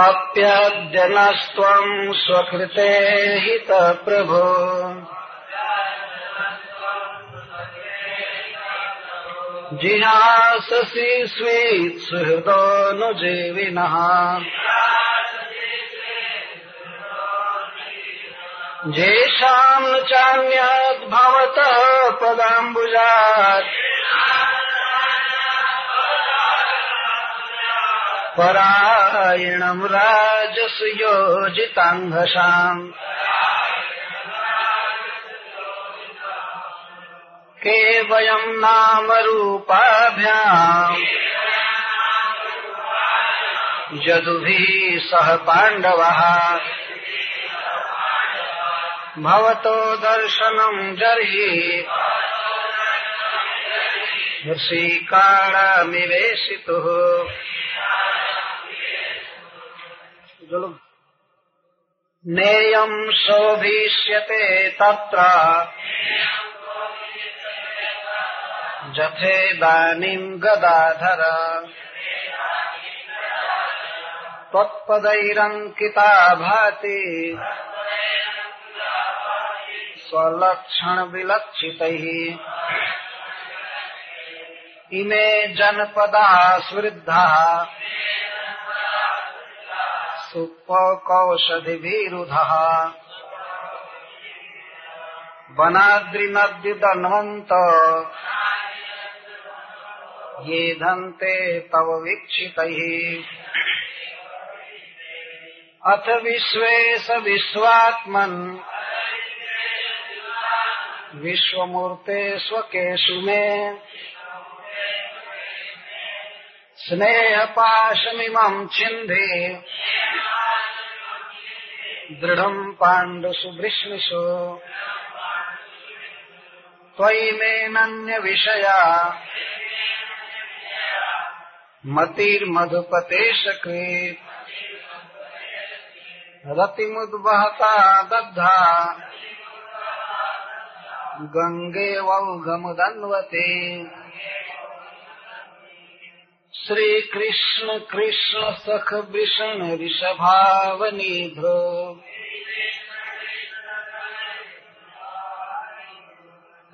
अप्यद्यनस्त्वम् स्वकृते हितप्रभो जिहाससि sweet सुहृदोऽनुजीविनः जेषाम् न चान्यद्भवतः पदाम्बुजात्। परायणम् राजसुयोजिताङ्घसाम् के वयम् नामरूपाभ्याम्। यदुभिः सह पाण्डवः। भवतो दर्शनम् जर्हि। ऋषिकाणमिवेशितुः। नेयम् शोभीष्यते तत्र। जथेदानीम् गदाधर। त्वत्पदैरङ्किता भाति। स्वलक्षणविलक्षितैः। इमे जनपदाः स्वृद्धाः सुपकौषधिभिरुधः वनाद्रिनद्युदन्वन्त ये धन्ते तव वीक्षितैः। अथ विश्वेश विश्वात्मन्। विश्वमूर्ते स्वकेषु मे। स्नेहपाशमिमम् छिन्धे दृढम् पाण्डुषु वृष्णिषु त्वयि मेनन्यविषया मतिर्मधुपतेशकृत् रतिमुद्वहता दग्धा गङ्गेवौघमुदन्वते श्रीकृष्ण कृष्ण सख विष्ण ऋषभावनिध्रो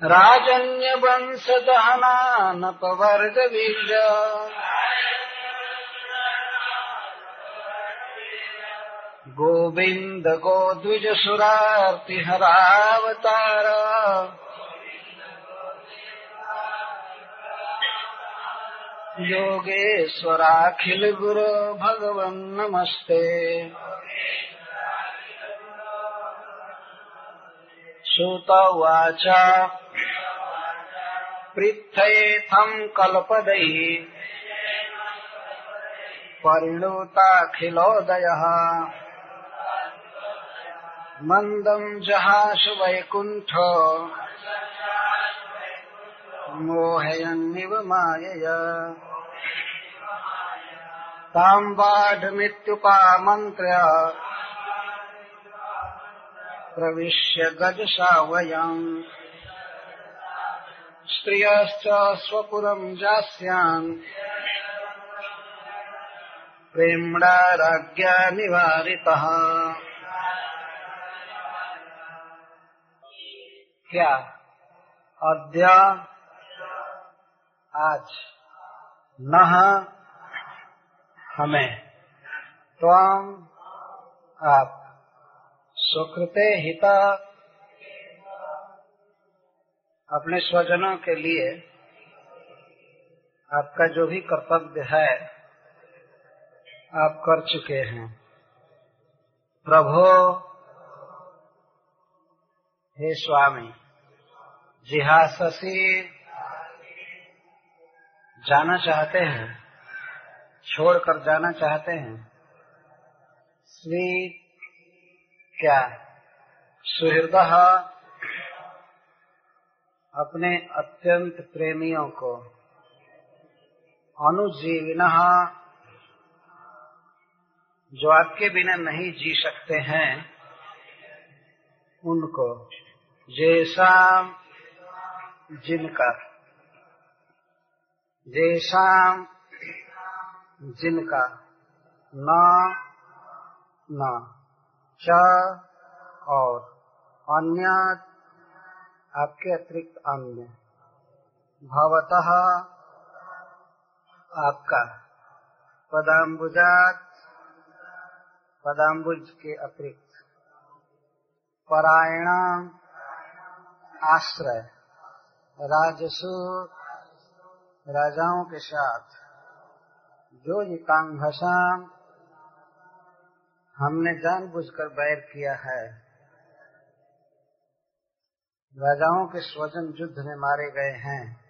राजन्यवंशदहनानपवर्गवीर्य गोविन्द गोद्विजसुरार्तिहरावतार योगेश्वराखिल गुरो भगवन् नमस्ते। श्रुत उवाच। पृथ्येथम् कल्पदैः परिणुताखिलोदयः। मन्दम् जहासु वैकुण्ठ। मोहयन्निव मायय। ताम् बाढमित्युपामन्त्र्य प्रविश्य गजसा वयम् स्त्रियश्च स्वपुरम् जास्यान्। प्रेम्णा निवारितः क्या अद्य आज न हमें। त्वम आप सुकृते हिता। अपने स्वजनों के लिए आपका जो भी कर्तव्य है, आप कर चुके हैं। प्रभो, हे स्वामी, जिहाससी जाना चाहते हैं, छोड़कर जाना चाहते हैं श्री क्या? सुहृद अपने अत्यंत प्रेमियों को, अनुजीविन जो आपके बिना नहीं जी सकते हैं, उनको, जैसा जिनका जैसा जिनका न न, च और अन्य आपके अतिरिक्त अन्य। भवतः आपका पदाम्बुजात, पदाम्बुज के अतिरिक्त। परायण आश्रय राजसु राजाओं के साथ। जो ये एकांघसाम हमने जानबूझकर बैर किया है, राजाओं के स्वजन युद्ध में मारे गए हैं।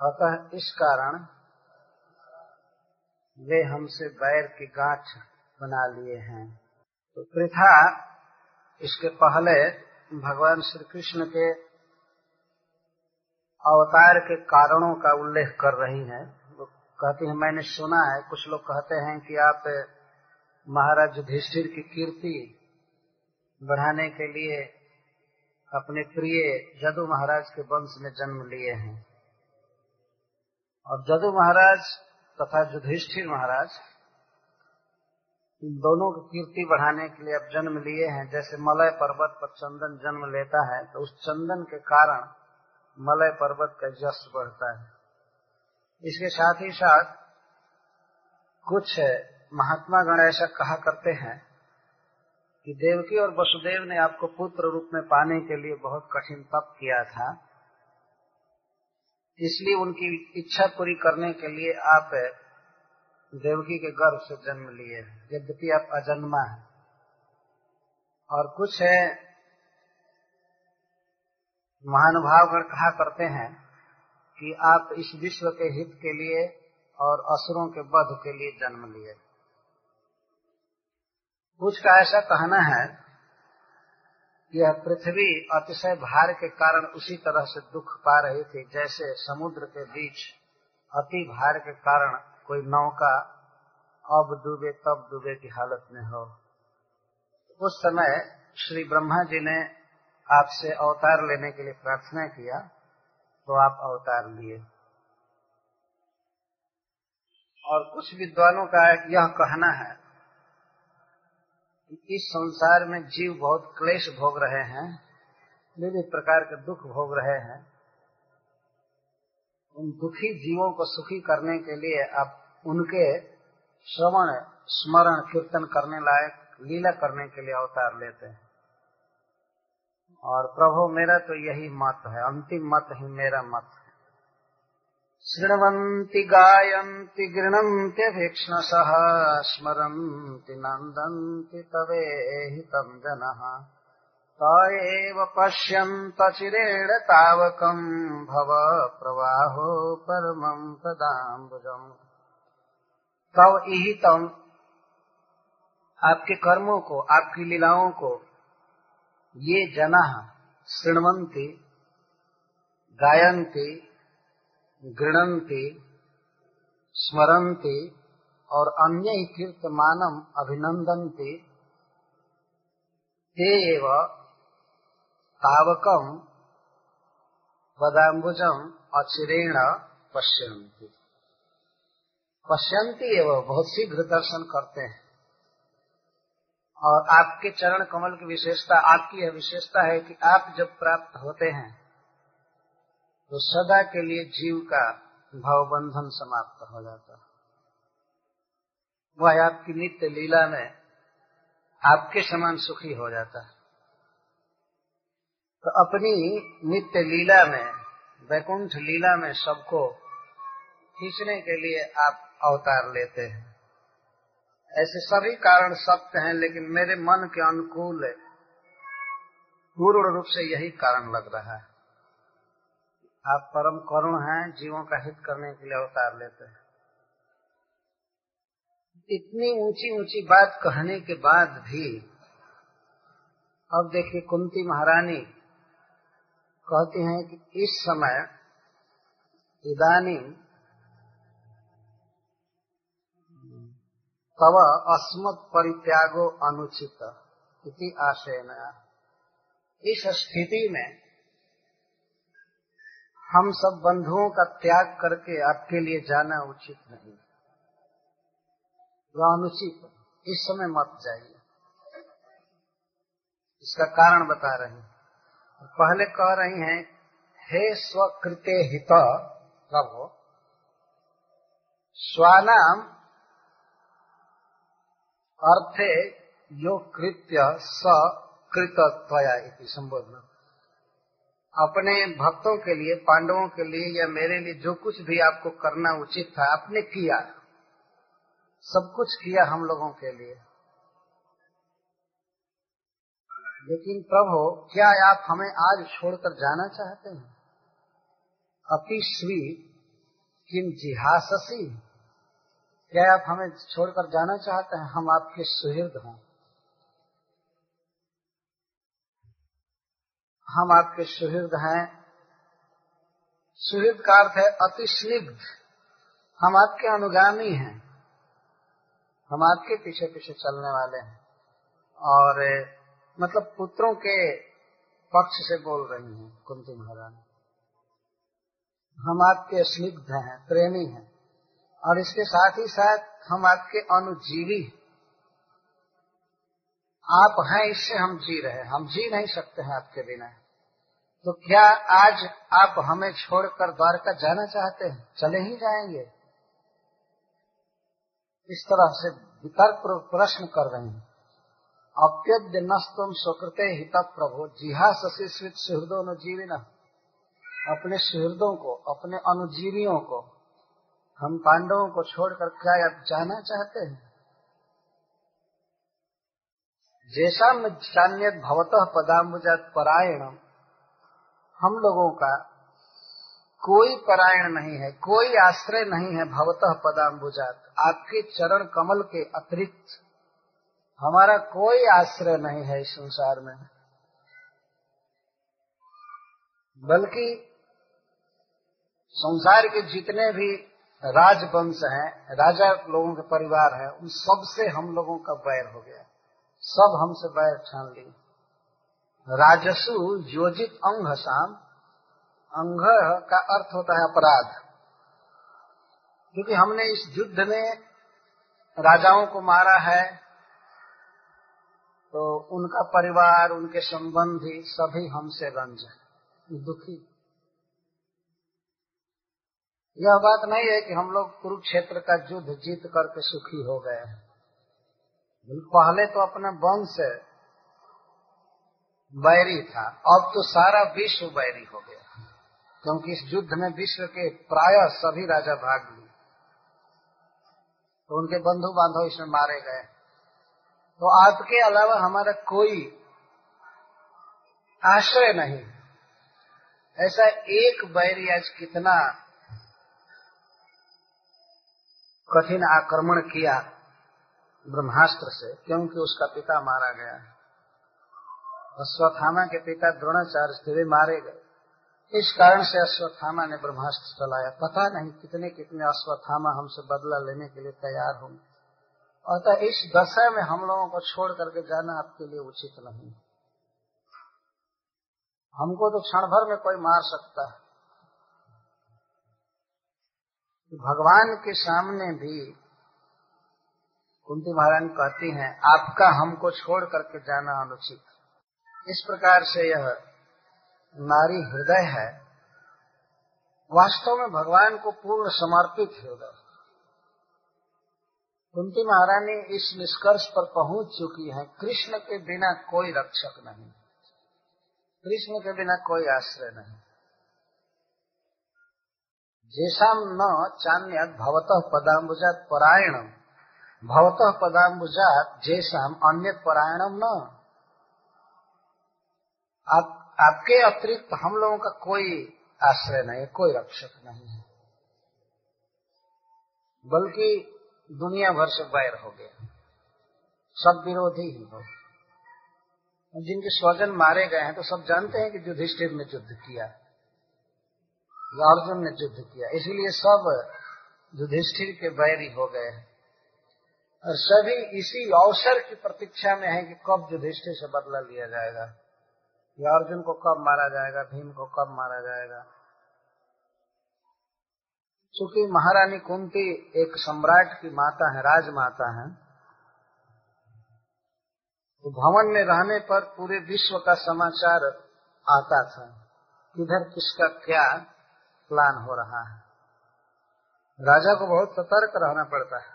अतः इस कारण वे हमसे बैर की गांठ बना लिए हैं। तो प्रथा इसके पहले भगवान श्री कृष्ण के अवतार के कारणों का उल्लेख कर रही है। वो कहती है, मैंने सुना है, कुछ लोग कहते हैं कि आप महाराज युधिष्ठिर की कीर्ति बढ़ाने के लिए अपने प्रिय जदु महाराज के वंश में जन्म लिए हैं। और जदु महाराज तथा युधिष्ठिर महाराज इन दोनों की कीर्ति बढ़ाने के लिए अब जन्म लिए हैं। जैसे मलय पर्वत पर चंदन जन्म लेता है तो उस चंदन के कारण मलय पर्वत का यश बढ़ता है। इसके साथ ही साथ कुछ महात्मा गण ऐसा कहा करते हैं कि देवकी और वसुदेव ने आपको पुत्र रूप में पाने के लिए बहुत कठिन तप किया था। इसलिए उनकी इच्छा पूरी करने के लिए आप देवकी के गर्भ से जन्म लिए यद्यपि आप अजन्मा है। और कुछ है महानुभावगण कहा करते हैं कि आप इस विश्व के हित के लिए और असुरों के वध के लिए जन्म लिए। कुछ का ऐसा कहना है, यह पृथ्वी अतिशय भार के कारण उसी तरह से दुख पा रही थी जैसे समुद्र के बीच अति भार के कारण कोई नौका अब डूबे तब डूबे की हालत में हो। उस समय श्री ब्रह्मा जी ने आपसे अवतार लेने के लिए प्रार्थना किया तो आप अवतार लिए। और कुछ विद्वानों का यह कहना है कि इस संसार में जीव बहुत क्लेश भोग रहे हैं विभिन्न प्रकार के दुख भोग रहे हैं। उन दुखी जीवों को सुखी करने के लिए आप उनके श्रवण, स्मरण, कीर्तन करने लायक, लीला करने के लिए अवतार लेते हैं। और प्रभु मेरा तो यही मत है, अंतिम मत ही मेरा मत है। शृण्वन्ति, गायन्ति गृह्णन्त्यभीक्ष्णसः स्मरन्ति, नन्दन्ति, तवेहितं जनः। त पश्यन्त चिरेण तावकम् भव प्रवाहो परमम् पदाम्बुजम् तव यही आपके कर्मों को, आपकी लीलाओं को, ये जना शृणवंती गायंती गृणंती स्मरंती और अन्य कीर्तमानम अभिनंदनती ते एव तावकम वदाम्बुजम अचिरेण पश्यंती पश्यंती एवं, बहुत शीघ्र दर्शन करते हैं। और आपके चरण कमल की विशेषता, आपकी यह विशेषता है कि आप जब प्राप्त होते हैं तो सदा के लिए जीव का भावबंधन समाप्त हो जाता है। वह आपकी नित्य लीला में आपके समान सुखी हो जाता है। तो अपनी नित्य लीला में, वैकुंठ लीला में सबको खींचने के लिए आप अवतार लेते हैं। ऐसे सभी कारण सत्य हैं, लेकिन मेरे मन के अनुकूल पूर्ण रूप से यही कारण लग रहा है। आप परम करुण हैं, जीवों का हित करने के लिए अवतार लेते हैं। इतनी ऊँची ऊँची बात कहने के बाद भी, अब देखिए कुंती महारानी कहती हैं कि इस समय इदानी तव अस्मत् परित्यागो अनुचित इति आशय इस स्थिति में हम सब बंधुओं का त्याग करके आपके लिए जाना उचित नहीं। वह अनुचित, इस समय मत जाइए। इसका कारण बता रहे हैं। पहले कह रही हैं, हे स्वकृते हित प्रभु स्वानाम अर्थे यो कृत्य स कृतत्वया इति संबोधन। अपने भक्तों के लिए, पांडवों के लिए या मेरे लिए जो कुछ भी आपको करना उचित था, आपने किया। सब कुछ किया हम लोगों के लिए। लेकिन प्रभु, क्या आप हमें आज छोड़कर जाना चाहते हैं? अपी स्वी किम जिहासी क्या आप हमें छोड़कर जाना चाहते हैं? हम आपके सुहृद हैं। हम आपके सुहृद हैं। सुहृद का अर्थ है अति स्निग्ध। हम आपके अनुगामी हैं। हम आपके पीछे पीछे चलने वाले हैं। और मतलब पुत्रों के पक्ष से बोल रही हैं, कुंती महारानी। हम आपके स्निग्ध हैं, प्रेमी हैं, और इसके साथ ही साथ हम आपके अनुजीवी आप हैं, इससे हम जी रहे हम जी नहीं सकते हैं आपके बिना। तो क्या आज आप हमें छोड़कर द्वारका जाना चाहते हैं? चले ही जाएँगे। इस तरह से वितर्क प्रश्न कर रहे हैं। अप्यद्य नस्तम स्वकृत हित प्रभु जिहा सशिस्वित सुहृदों न अपने सुहृदों को, अपने अनुजीवियों को, हम पांडवों को छोड़कर क्या आप जाना चाहते हैं? जैसा चान्य भवतः पदाम्बुजात परायण हम लोगों का कोई परायण नहीं है, कोई आश्रय नहीं है भवतः पदाम्बुजात। आपके चरण कमल के अतिरिक्त हमारा कोई आश्रय नहीं है इस संसार में। बल्कि संसार के जितने भी राजवंश हैं, राजा लोगों के परिवार है, उन सबसे हम लोगों का बैर हो गया। सब हमसे बैर छान ली। राजसु योजित अंग शाम अंग का अर्थ होता है अपराध। क्योंकि हमने इस युद्ध में राजाओं को मारा है तो उनका परिवार, उनके संबंधी सभी हमसे रंज है दुखी। यह बात नहीं है कि हम लोग कुरुक्षेत्र का युद्ध जीत करके सुखी हो गए हैं। पहले तो अपने वंश बैरी था, अब तो सारा विश्व बैरी हो गया क्योंकि इस युद्ध में विश्व के प्राय सभी राजा भाग लिए। तो उनके बंधु बांधव इसमें मारे गए। तो आपके अलावा हमारा कोई आश्रय नहीं। ऐसा एक बैरी आज कितना कठिन आक्रमण किया ब्रह्मास्त्र से, क्योंकि उसका पिता मारा गया। अश्वत्थामा के पिता द्रोणाचार्य थे मारे गए। इस कारण से अश्वत्थामा ने ब्रह्मास्त्र चलाया। पता नहीं कितने कितने अश्वत्थामा हमसे बदला लेने के लिए तैयार होंगे। अतः इस दशा में हम लोगों को छोड़ करके जाना आपके लिए उचित नहीं। हमको तो क्षण भर में कोई मार सकता है। भगवान के सामने भी कुंती महारानी कहती हैं, आपका हमको छोड़ करके जाना अनुचित। इस प्रकार से यह नारी हृदय है, वास्तव में भगवान को पूर्ण समर्पित हृदय। कुंती महारानी इस निष्कर्ष पर पहुँच चुकी है, कृष्ण के बिना कोई रक्षक नहीं। कृष्ण के बिना कोई आश्रय नहीं। जेसाम न चान्य भवतः पदाम्बुजात परायण भवतः पदाम्बुजात जेसाम अन्य परायणम न। आप, आपके अतिरिक्त हम लोगों का कोई आश्रय नहीं, कोई रक्षक नहीं है। बल्कि दुनिया भर से बैर हो गया। सब विरोधी ही हो। जिनके स्वजन मारे गए हैं तो सब जानते हैं कि युधिष्ठिर ने युद्ध किया। अर्जुन ने युद्ध किया। इसीलिए सब युधिष्ठिर के बैरी हो गए हैं। और सभी इसी अवसर की प्रतीक्षा में है कि कब युधिष्ठिर से बदला लिया जाएगा। या अर्जुन को कब मारा जाएगा, भीम को कब मारा जाएगा। चूँकि महारानी कुंती एक सम्राट की माता है, राजमाता है तो भवन में रहने पर पूरे विश्व का समाचार आता था किधर किसका क्या प्लान हो रहा है। राजा को बहुत सतर्क रहना पड़ता है।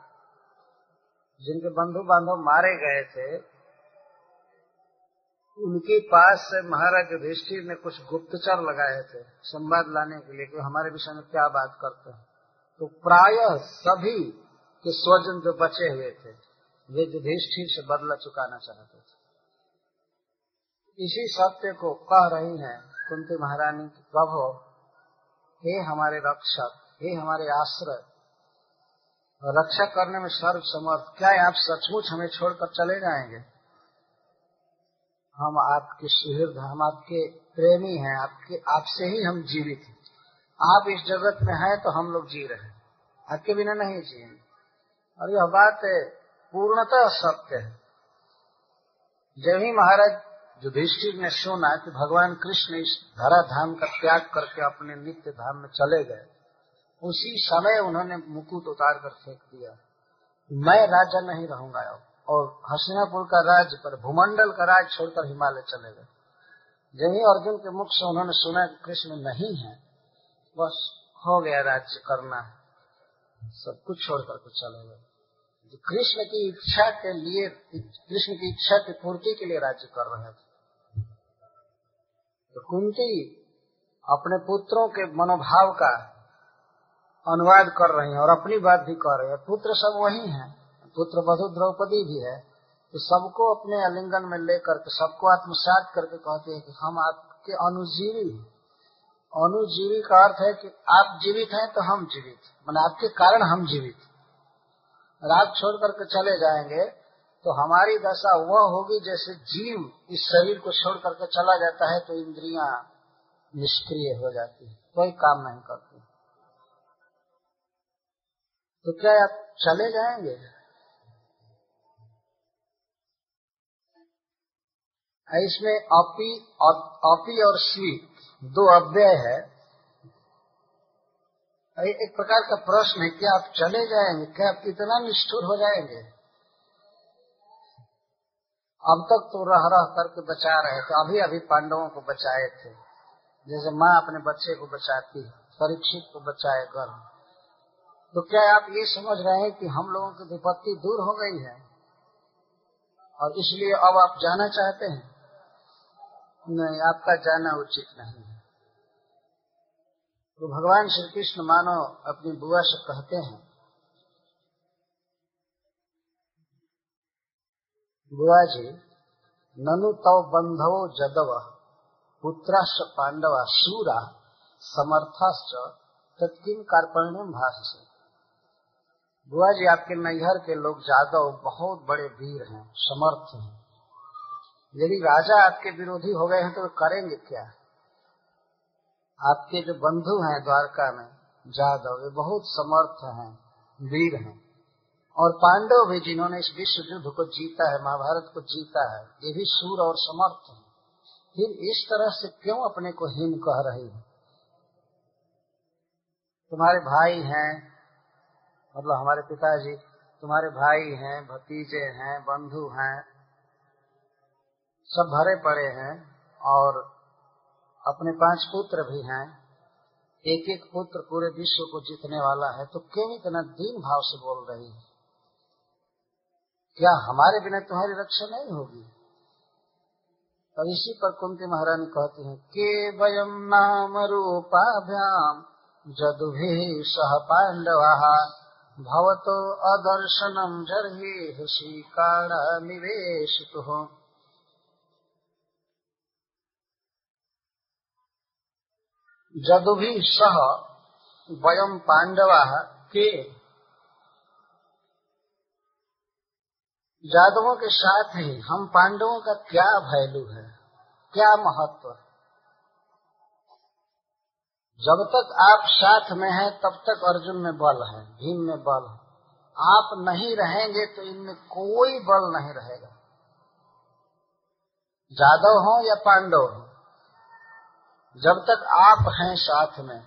जिनके बंधु बांधव मारे गए थे, उनके पास से महाराज युधिष्ठिर ने कुछ गुप्तचर लगाए थे, संवाद लाने के लिए कि हमारे विषय में क्या बात करते हैं। तो प्राय सभी के स्वजन जो बचे हुए थे, वे युधिष्ठिर से बदला चुकाना चाहते थे। इसी सत्य को कह रही है कुंती महारानी की, प्रभु, हे हमारे रक्षक, हे हमारे आश्रय, रक्षा करने में सर्व समर्थ क्या आप सचमुच हमें छोड़कर चले जाएँगे? हम आपके सुहृद, हम आपके प्रेमी हैं, आपके, आपसे ही हम जीवित हैं। आप इस जगत में हैं तो हम लोग जी रहे हैं। आपके बिना नहीं जिएँगे और यह बात पूर्णतः सत्य है। जब ही महाराज युधिष्ठिर ने सुना कि भगवान कृष्ण इस धरा धाम का त्याग करके अपने नित्य धाम में चले गए, उसी समय उन्होंने मुकुट उतार कर फेंक दिया। मैं राजा नहीं रहूँगा अब, और हसीनापुर का राज पर, भूमंडल का राज छोड़कर हिमालय चले गए। जब ही अर्जुन के मुख से उन्होंने सुना कि कृष्ण नहीं है, बस हो गया राज्य करना। है सब कुछ छोड़ करके चले गए। जो कृष्ण की इच्छा के लिए, कृष्ण की इच्छा की पूर्ति के लिए राज्य कर रहे थे। तो कुंती अपने पुत्रों के मनोभाव का अनुवाद कर रही हैं और अपनी बात भी कर रही है। पुत्र सब वही हैं। पुत्र बधु द्रौपदी भी है। तो सबको अपने आलिंगन में लेकर के, सबको आत्मसात करके कहते हैं कि हम आपके अनुजीवी हैं। अनुजीवी का अर्थ है कि आप जीवित हैं तो हम जीवित मान आपके कारण हम जीवित आप छोड़ करके चले जाएँगे तो हमारी दशा वह होगी जैसे जीव इस शरीर को छोड़ करके चला जाता है तो इंद्रिया निष्क्रिय हो जाती है। कोई काम नहीं करती। तो क्या आप चले जाएँगे? इसमें अपी अपी और स्वीट दो अव्यय है। एक प्रकार का प्रश्न है क्या आप चले जाएँगे, क्या आप इतना निष्ठुर हो जाएँगे? अब तक तो रह रह करके बचा रहे थे, अभी अभी पांडवों को बचाए थे। जैसे माँ अपने बच्चे को बचाती है, परीक्षित को बचाए कर तो क्या आप ये समझ रहे हैं कि हम लोगों की विपत्ति दूर हो गई है? और इसलिए अब आप जाना चाहते हैं? नहीं, आपका जाना उचित नहीं है। तो भगवान श्री कृष्ण मानो अपनी बुआ से कहते हैं, बुआ जी, ननु तव बंधव जदव पुत्राश पांडवा सूरा समर्थाश्च तत्किन कार्पण्यम भाष से बुआ जी, आपके नैहर के लोग जादव, बहुत बड़े वीर हैं, समर्थ हैं। यदि राजा आपके विरोधी हो गए हैं तो करेंगे क्या? आपके जो बंधु हैं द्वारका में जादव वे बहुत समर्थ हैं, वीर हैं। और पांडव भी जिन्होंने इस विश्व युद्ध को जीता है, महाभारत को जीता है, ये भी सूर और समर्थ हैं। फिर इस तरह से क्यों अपने को हीन कह रही है? तुम्हारे भाई हैं मतलब हमारे पिताजी, तुम्हारे भाई हैं, भतीजे हैं, बंधु हैं, सब भरे पड़े हैं, और अपने पाँच पुत्र भी हैं एक एक पुत्र पूरे विश्व को जीतने वाला है तो क्यों इतना दीन भाव से बोल रही है? क्या हमारे बिना तुम्हारी रक्षा नहीं होगी? और इसी पर कुंती महारानी कहती हैं के वयम नाम रूपाभ्याम जदुभि सह पांडवा, भवतो अदर्शनम जर्हि श्रीकाण निवेश जदु भी सह वयम पांडवा के जादवों के साथ ही। हम पांडवों का क्या वैल्यू है? क्या महत्व है? जब तक आप साथ में हैं, तब तक अर्जुन में बल है, भीम में बल है। आप नहीं रहेंगे तो इनमें कोई बल नहीं रहेगा। जादव हो या पांडव हो जब तक आप हैं साथ में,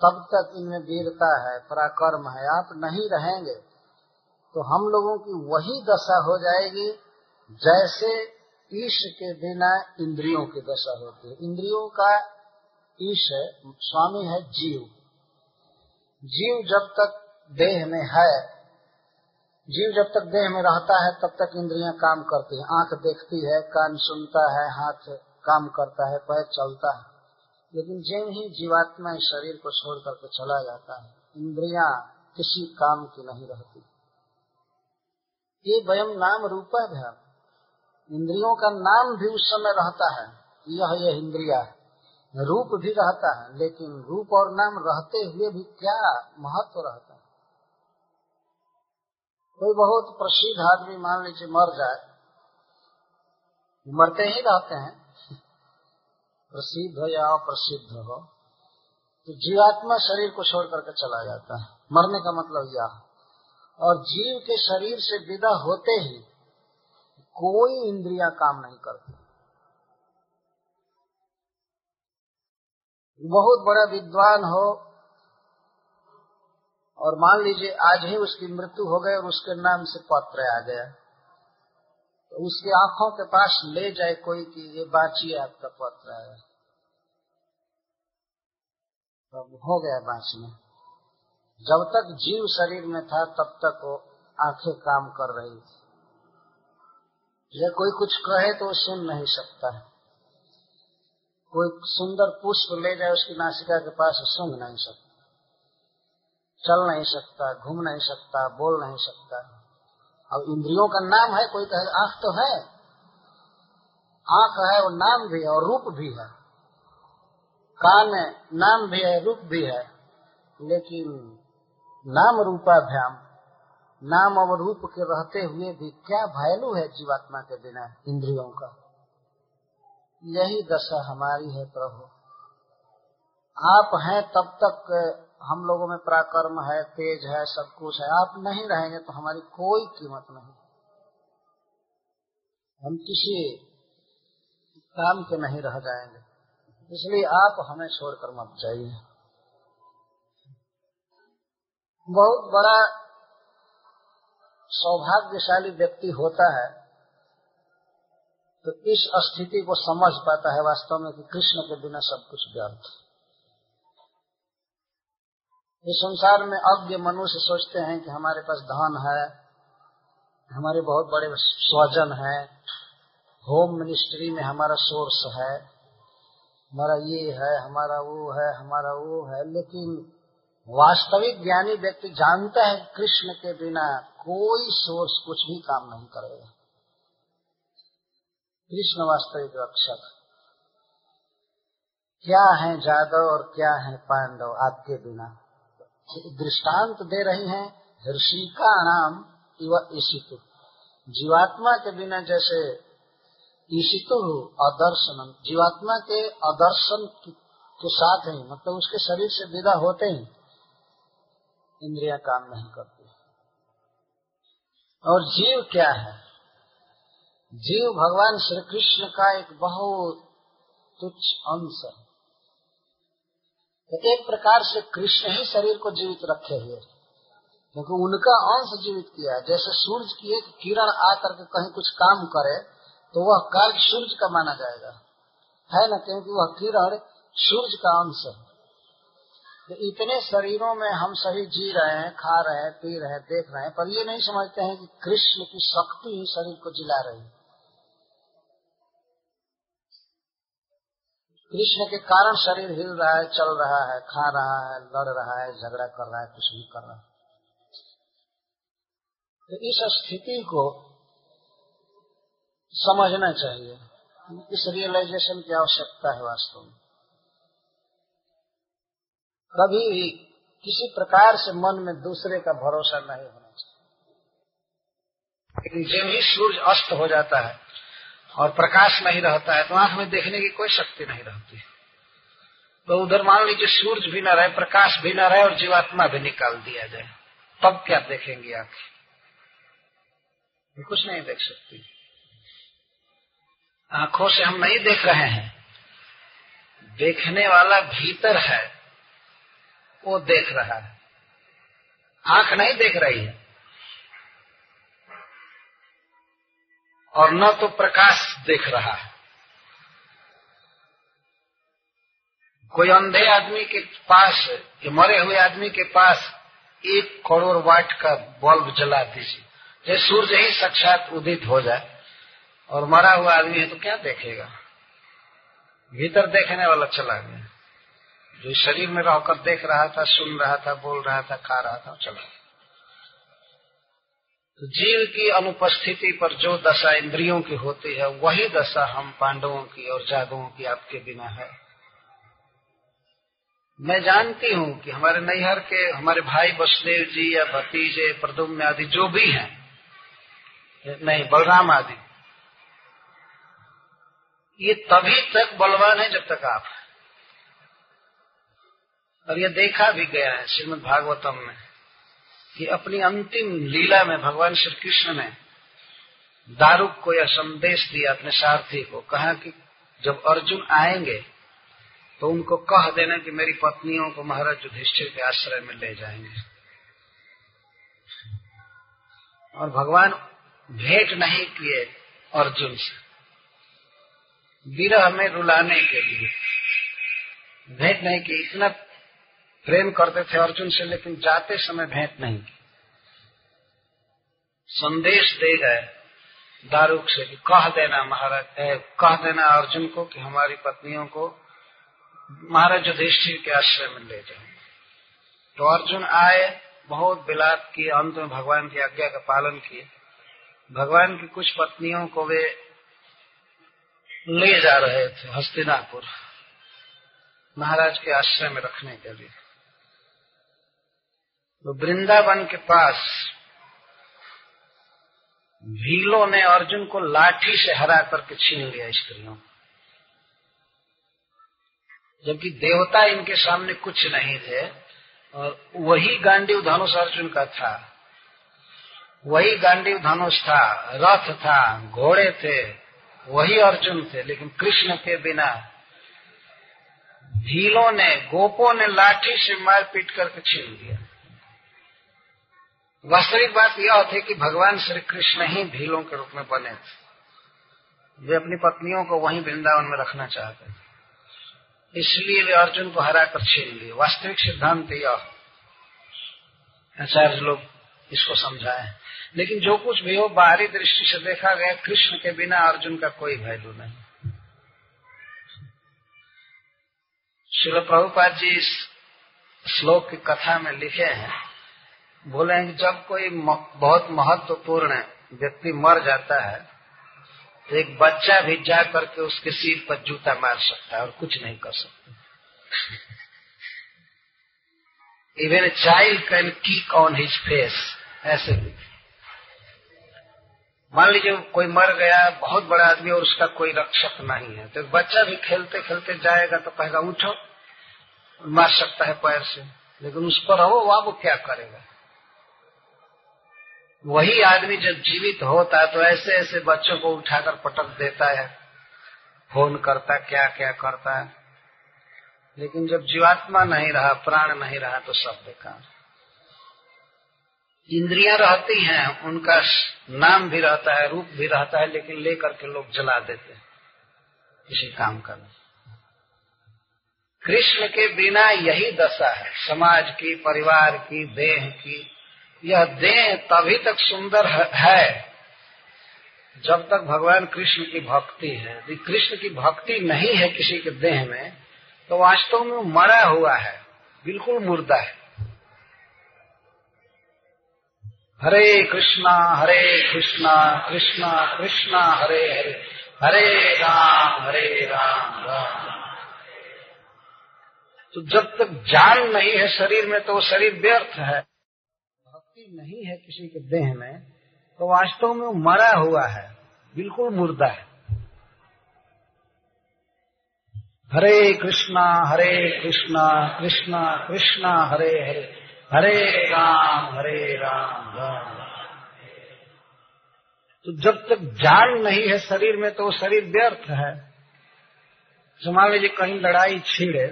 तब तक इनमें वीरता है, पराक्रम है। आप नहीं रहेंगे तो हम लोगों की वही दशा हो जाएगी, जैसे ईश के बिना इंद्रियों की दशा होती है। इंद्रियों का ईश है, स्वामी है जीव। जीव जब तक देह में है, जीव जब तक देह में रहता है, तब तक इंद्रियाँ काम करती हैं। आँख देखती है, कान सुनता है, हाथ काम करता है, पैर चलता है। लेकिन जैन ही जीवात्मा इस शरीर को छोड़ करके चला जाता है। इंद्रिया किसी काम की नहीं रहती। ये वयम नाम रूपा ध्यान इंद्रियों का नाम भी उस समय रहता है। यह यह इंद्रिया है। रूप भी रहता है, लेकिन रूप और नाम रहते हुए भी क्या महत्व रहता है? कोई बहुत प्रसिद्ध आदमी मान लीजिए मर जाए, मरते ही रहते हैं। प्रसिद्ध या अप्रसिद्ध हो तो जीवात्मा शरीर को छोड़ करके चला जाता है। मरने का मतलब यह और जीव के शरीर से विदा होते ही कोई इंद्रिया काम नहीं करती। बहुत बड़ा विद्वान हो, और मान लीजिए आज ही उसकी मृत्यु हो गई और उसके नाम से पत्र आ गया। तो उसकी आँखों के पास ले जाए कोई कि ये बाचिए आपका पत्र है। तब हो गया बाँचना। जब तक जीव शरीर में था, तब तक वो आँखें काम कर रही थी। या कोई कुछ कहे तो वो सुन नहीं सकता है। कोई सुंदर पुष्प ले जाए, उसकी नासिका के पास सुन नहीं सकता। चल नहीं सकता, घूम नहीं सकता, बोल नहीं सकता। अब इंद्रियों का नाम है, कोई कहे, आँख तो है। आँख है वो नाम भी है और रूप भी है। कान नाम भी है, रूप भी है। लेकिन नाम रूपाभ्याम, नाम और रूप के रहते हुए भी क्या वैल्यू है जीवात्मा के बिना इंद्रियों का? यही दशा हमारी है प्रभु। आप हैं तब तक हम लोगों में पराक्रम है, तेज है, सब कुछ है। आप नहीं रहेंगे तो हमारी कोई कीमत नहीं। हम किसी काम के नहीं रह जाएँगे। इसलिए आप हमें छोड़कर मत जाइए। बहुत बड़ा सौभाग्यशाली व्यक्ति होता है तो इस स्थिति को समझ पाता है वास्तव में कि कृष्ण के बिना सब कुछ व्यर्थ। इस संसार में अज्ञ मनुष्य सोचते हैं कि हमारे पास धन है, हमारे बहुत बड़े स्वजन है होम मिनिस्ट्री में हमारा सोर्स है, हमारा ये है, हमारा वो है, हमारा वो है, लेकिन वास्तविक ज्ञानी व्यक्ति जानता है कृष्ण के बिना कोई सोर्स कुछ भी काम नहीं करेगा। कृष्ण वास्तविक रक्षक। क्या है जादव और क्या है पांडव आपके बिना? दृष्टांत दे रही हैं ऋषिका नाम ईशितु। जीवात्मा के बिना जैसे ईशितु अदर्शन जीवात्मा के अदर्शन के साथ ही मतलब उसके शरीर से विदा होते ही, इंद्रिया काम नहीं करती। और जीव क्या है? जीव भगवान श्री कृष्ण का एक बहुत तुच्छ अंश है। एक प्रकार से कृष्ण ही शरीर को जीवित रखे हुए क्योंकि उनका अंश जीवित किया है। जैसे सूर्य की एक किरण आकर के कहीं कुछ काम करे तो वह कार्य सूर्य का माना जाएगा। है ना? क्योंकि वह किरण सूर्य का अंश है। तो इतने शरीरों में हम सभी जी रहे हैं, खा रहे हैं, पी रहे हैं, देख रहे हैं, पर ये नहीं समझते हैं कि कृष्ण की शक्ति ही शरीर को जिला रही कृष्ण के कारण शरीर हिल रहा है, चल रहा है, खा रहा है, लड़ रहा है, झगड़ा कर रहा है, कुछ भी कर रहा है। तो इस स्थिति को समझना चाहिए इस रियलाइजेशन की आवश्यकता है वास्तव में। कभी भी किसी प्रकार से मन में दूसरे का भरोसा नहीं होना चाहिए। लेकिन जब ही सूर्य अस्त हो जाता है और प्रकाश नहीं रहता है तो आँख में देखने की कोई शक्ति नहीं रहती। तो उधर मान लीजिए सूर्य भी न रहे, प्रकाश भी न रहे और जीवात्मा भी निकाल दिया जाए, तब क्या देखेंगे आँखें? कुछ नहीं देख सकती। आँखों से हम नहीं देख रहे हैं। देखने वाला भीतर है, वो देख रहा है। आँख नहीं देख रही है। और न तो प्रकाश देख रहा है। कोई अंधे आदमी के पास, या मरे हुए आदमी के पास एक करोड़ वाट का बल्ब जला दीजिए। जैसे सूर्य ही साक्षात उदित हो जाए और मरा हुआ आदमी है तो क्या देखेगा? भीतर देखने वाला चला गया। जो शरीर में रहकर देख रहा था, सुन रहा था, बोल रहा था, खा रहा था, चला तो जीव की अनुपस्थिति पर जो दशा इंद्रियों की होती है, वही दशा हम पांडवों की और जादुओं की आपके बिना है। मैं जानती हूँ कि हमारे नैहर के, हमारे भाई वसुदेव जी या भतीजे प्रदुम्न आदि जो भी हैं, नहीं, बलराम आदि, ये तभी तक बलवान है जब तक आप और ये देखा भी गया है श्रीमद भागवतम में। कि अपनी अंतिम लीला में भगवान श्री कृष्ण ने दारुक को यह संदेश दिया अपने सारथी को, कहा कि जब अर्जुन आएँगे तो उनको कह देना कि मेरी पत्नियों को महाराज युधिष्ठिर के आश्रय में ले जाएँगे। और भगवान भेंट नहीं किए अर्जुन से। विरह में रुलाने के लिए। भेंट नहीं की इतना प्रेम करते थे अर्जुन से, लेकिन जाते समय भेंट नहीं की। संदेश दे गए दारूक से कि कह देना महाराज कह देना अर्जुन को कि हमारी पत्नियों को महाराज युधिष्ठिर के आश्रय में ले जाए तो अर्जुन आए, बहुत बिलाप किए, अंत में भगवान की आज्ञा का पालन किए। भगवान की कुछ पत्नियों को वे ले जा रहे थे हस्तिनापुर, महाराज के आश्रय में रखने के लिए। तो वृंदावन के पास भीलों ने अर्जुन को लाठी से हरा करके छीन लिया स्त्रियों जबकि देवता इनके सामने कुछ नहीं थे, और वही गांडीव धनुष अर्जुन का था। वही गांडीव धनुष था, रथ था, घोड़े थे, वही अर्जुन थे, लेकिन कृष्ण के बिना भीलों ने, गोपों ने लाठी से मार पीट करके छीन लिया। वास्तविक बात यह थी कि भगवान श्री कृष्ण ही भीलों के रूप में बने थे। वे अपनी पत्नियों को वहीं वृंदावन में रखना चाहते थे। इसलिए वे अर्जुन को हरा कर छीन लिए। वास्तविक सिद्धांत यह आचार्य लोग इसको समझाए। लेकिन जो कुछ भी हो, बाहरी दृष्टि से देखा गया, कृष्ण के बिना अर्जुन का कोई वैल्यू नहीं। शिल प्रभुपाद जी इस श्लोक की कथा में लिखे हैं। बोले हैं कि जब कोई बहुत महत्वपूर्ण व्यक्ति मर जाता है तो एक बच्चा भी जा करके उसके सिर पर जूता मार सकता है और कुछ नहीं कर सकता। Even child can kick on his face ऐसे भी। मान लीजिए कोई मर गया, बहुत बड़ा आदमी और उसका कोई रक्षक नहीं है तो बच्चा भी खेलते खेलते जाएगा तो कहेगा, उठो। मार सकता है पैर से, लेकिन उस पर हो वह वो क्या करेगा? वही आदमी जब जीवित होता है तो ऐसे ऐसे बच्चों को उठाकर पटक देता है, फ़ोन करता क्या क्या करता है। लेकिन जब जीवात्मा नहीं रहा, प्राण नहीं रहा तो सब बेकार। इंद्रियाँ रहती हैं, उनका नाम भी रहता है, रूप भी रहता है, लेकिन लेकर के लोग जला देते हैं किसी काम का। कृष्ण के बिना यही दशा है, समाज की, परिवार की, देह की। यह देह तभी तक सुंदर है जब तक भगवान कृष्ण की भक्ति है। यदि कृष्ण की भक्ति नहीं है किसी के देह में तो वास्तव में मरा हुआ है, बिल्कुल मुर्दा है। हरे कृष्णा हरे कृष्णा कृष्णा कृष्णा, हरे हरे हरे राम हरे राम राम। तो जब तक जान नहीं है शरीर में तो वो शरीर व्यर्थ है। भक्ति नहीं है किसी के देह में तो वास्तव में वो मरा हुआ है, बिल्कुल मुर्दा है। हरे कृष्णा हरे कृष्णा कृष्णा कृष्णा, हरे हरे हरे राम हरे राम राम तो जब तक जान नहीं है शरीर में तो वो शरीर व्यर्थ है। मान लीजिए कहीं लड़ाई छिड़े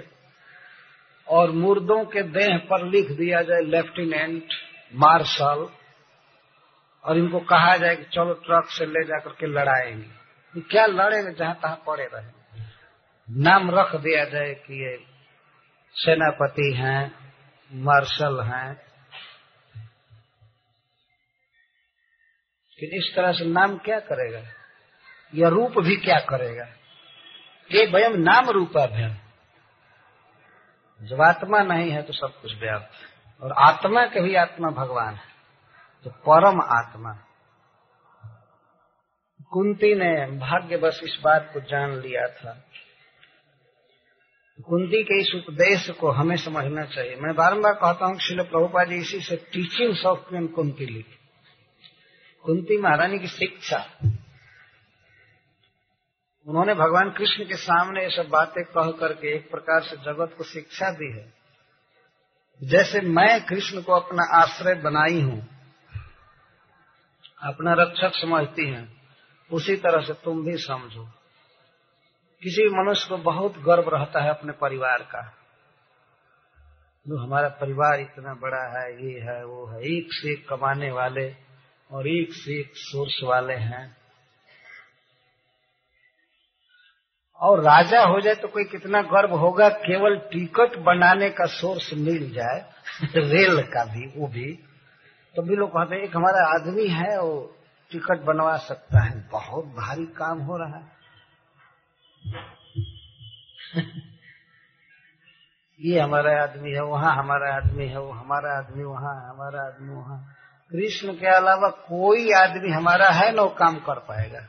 और मुर्दों के देह पर लिख दिया जाए, लेफ्टिनेंट मार्शल, और इनको कहा जाए कि चलो ट्रक से ले जाकर के लड़ाएँगे। क्या लड़ेंगे? जहाँ तहां पड़े रहे। नाम रख दिया जाए कि ये सेनापति हैं, मार्शल हैं। लेकिन इस तरह से नाम क्या करेगा? यह रूप भी क्या करेगा? ये वयम नाम रूपाभ्यम जब आत्मा नहीं है तो सब कुछ व्याप्त और आत्मा के भी आत्मा भगवान है। तो परम आत्मा। कुंती ने भाग्य बस इस बात को जान लिया था। कुंती के इस उपदेश को हमें समझना चाहिए। मैं बारंबार कहता हूँ शिल प्रभुपा जी, इसी से टीचिंग सॉफ्टवेयर कुंती लिखी। कुंती महारानी की शिक्षा। उन्होंने भगवान कृष्ण के सामने ये सब बातें कह करके एक प्रकार से जगत को शिक्षा दी है। जैसे मैं कृष्ण को अपना आश्रय बनाई हूँ, अपना रक्षक समझती हैं, उसी तरह से तुम भी समझो। किसी मनुष्य को बहुत गर्व रहता है अपने परिवार का। जो हमारा परिवार इतना बड़ा है, ये है, वो है, एक से एक कमाने वाले और एक से एक सोर्स वाले हैं। और राजा हो जाए तो कोई कितना गर्व होगा, केवल टिकट बनाने का सोर्स मिल जाए, रेल का भी, वो भी तो भी लोग कहते हैं, एक हमारा आदमी है, वो टिकट बनवा सकता है। बहुत भारी काम हो रहा है। ये हमारा आदमी है, वहाँ हमारा आदमी है, वो हमारा आदमी, वहाँ हमारा आदमी, वहाँ। कृष्ण के अलावा कोई आदमी हमारा है ना, वो काम कर पाएगा।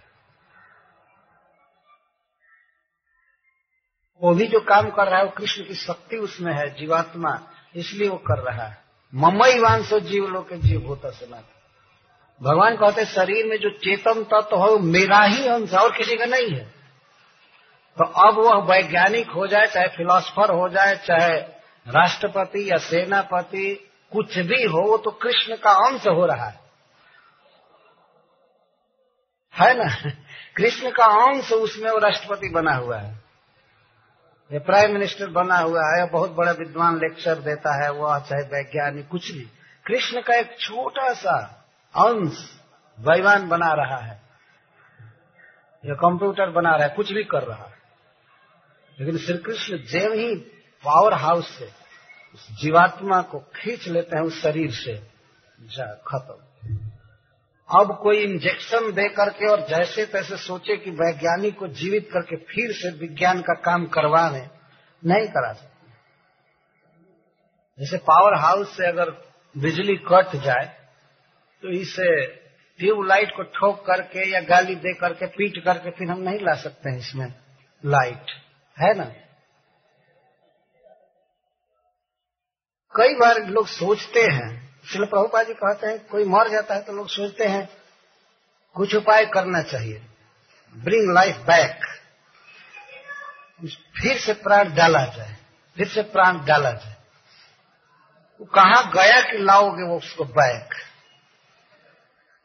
वो भी जो काम कर रहा है, वो कृष्ण की शक्ति उसमें है, जीवात्मा, इसलिए वो कर रहा है। ममई वांसो जीव लोग जीव होता सनातन भगवान कहते शरीर में जो चेतन तत्व तो हो मेरा ही अंश और किसी का नहीं है। तो अब वह वैज्ञानिक हो जाए, चाहे फिलोसफर हो जाए, चाहे राष्ट्रपति या सेनापति, कुछ भी हो, वो तो कृष्ण का अंश हो रहा है। है ना? कृष्ण का अंश उसमें वो राष्ट्रपति बना हुआ है। ये प्राइम मिनिस्टर बना हुआ है, बहुत बड़ा विद्वान लेक्चर देता है वह चाहे वैज्ञानिक, कुछ भी कृष्ण का एक छोटा सा अंश वैवान बना रहा है। या कंप्यूटर बना रहा है, कुछ भी कर रहा है। लेकिन श्री कृष्ण जैव ही पावर हाउस से, उस जीवात्मा को खींच लेते हैं, उस शरीर से, जा खत्म। अब कोई इंजेक्शन दे करके और जैसे तैसे सोचे कि वैज्ञानिक को जीवित करके फिर से विज्ञान का काम करवा करवाने, नहीं करा सकते। जैसे पावर हाउस से अगर बिजली कट जाए तो इसे ट्यूबलाइट को ठोक करके या गाली दे करके, पीट करके फिर हम नहीं ला सकते हैं इसमें लाइट है ना? कई बार लोग सोचते हैं शिल प्रभुपा जी कहते हैं, कोई मर जाता है तो लोग सोचते हैं, कुछ उपाय करना चाहिए। ब्रिंग लाइफ बैक फिर से प्राण डाला जाए, फिर से प्राण डाला जाए। वो कहा गया कि लाओगे वो उसको बैक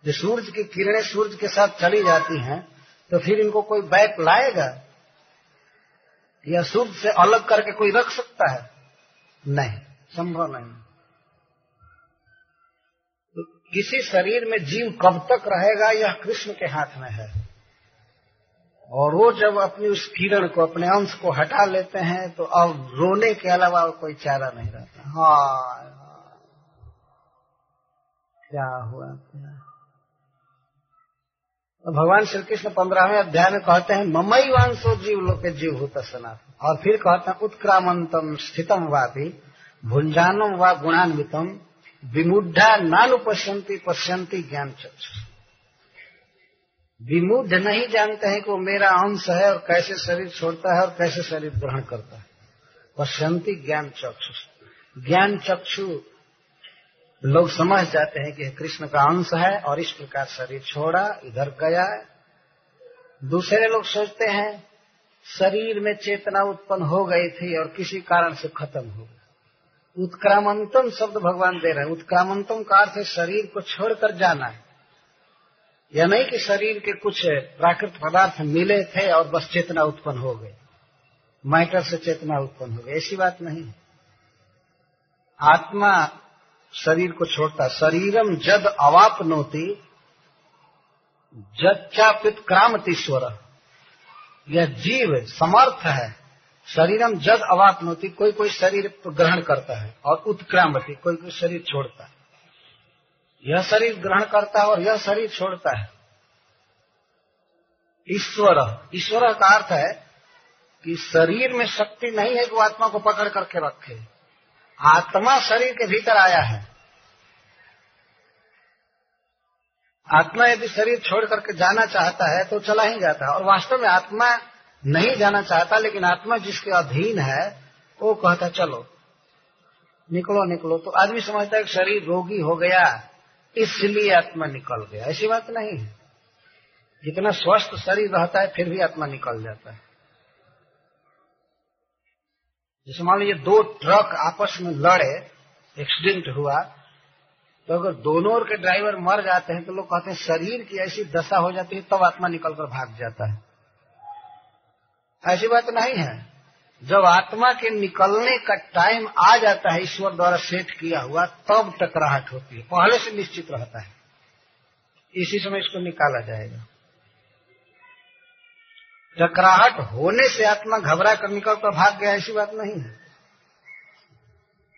जो सूरज की किरणें सूरज के साथ चली जाती हैं तो फिर इनको कोई बैक लाएगा? या सूरज से अलग करके कोई रख सकता है? नहीं, संभव नहीं। किसी शरीर में जीव कब तक रहेगा, यह कृष्ण के हाथ में है। और वो जब अपनी उस किरण को, अपने अंश को हटा लेते हैं तो अब रोने के अलावा कोई चारा नहीं रहता। हाँ क्या हुआ, क्या? तो भगवान श्री कृष्ण पंद्रहवें अध्याय में कहते हैं, ममई वांशो जीव लोग जीव होता सनातन और फिर कहते हैं, उत्क्रामंतम स्थितम वापी, भुंजानम व गुणान्वितम विमुढ़ा नानुपश्यंती पश्यंती ज्ञान चक्षु विमुढ़ नहीं जानते हैं कि वो मेरा अंश है और कैसे शरीर छोड़ता है और कैसे शरीर ग्रहण करता है। पश्यंती ज्ञान चक्षु ज्ञान चक्षु, लोग समझ जाते हैं कि कृष्ण का अंश है और इस प्रकार शरीर छोड़ा, इधर गया। दूसरे लोग सोचते हैं, शरीर में चेतना उत्पन्न हो गई थी और किसी कारण से खत्म हो गई। उत्क्रामंतम शब्द भगवान दे रहे हैं। उत्क्रामंतम का अर्थ शरीर को छोड़कर जाना है। यह नहीं कि शरीर के कुछ प्राकृत पदार्थ मिले थे और बस चेतना उत्पन्न हो गई। मैटर से चेतना उत्पन्न हो गई। ऐसी बात नहीं आत्मा शरीर को छोड़ता। शरीरम जद अवापनोति, जच्चापित क्रामतीश्वर यह जीव समर्थ है। शरीरम जद अवापनोति, कोई कोई शरीर ग्रहण करता है और उत्क्रामती, कोई कोई शरीर छोड़ता है। यह शरीर ग्रहण करता है और यह शरीर छोड़ता है। ईश्वर ईश्वर का अर्थ है कि शरीर में शक्ति नहीं है कि वो आत्मा को पकड़ करके रखे। आत्मा शरीर के भीतर आया है। आत्मा यदि शरीर छोड़ करके जाना चाहता है तो चला ही जाता है। और वास्तव में आत्मा नहीं जाना चाहता, लेकिन आत्मा जिसके अधीन है, वो कहता, चलो, निकलो निकलो। तो आदमी समझता है कि शरीर रोगी हो गया, इसलिए आत्मा निकल गया। ऐसी बात नहीं है। जितना स्वस्थ शरीर रहता है, फिर भी आत्मा निकल जाता है। जैसे मान लीजिए, दो ट्रक आपस में लड़े, एक्सीडेंट हुआ तो अगर दोनों ओर के ड्राइवर मर जाते हैं तो लोग कहते हैं, शरीर की ऐसी दशा हो जाती है, तब तो आत्मा निकलकर भाग जाता है। ऐसी बात नहीं है। जब आत्मा के निकलने का टाइम आ जाता है, ईश्वर द्वारा सेट किया हुआ, तब टकराहट होती है। पहले से निश्चित रहता है। इसी समय इसको निकाला जाएगा। टकराहट होने से आत्मा घबरा कर निकल कर भाग गया ऐसी बात नहीं है।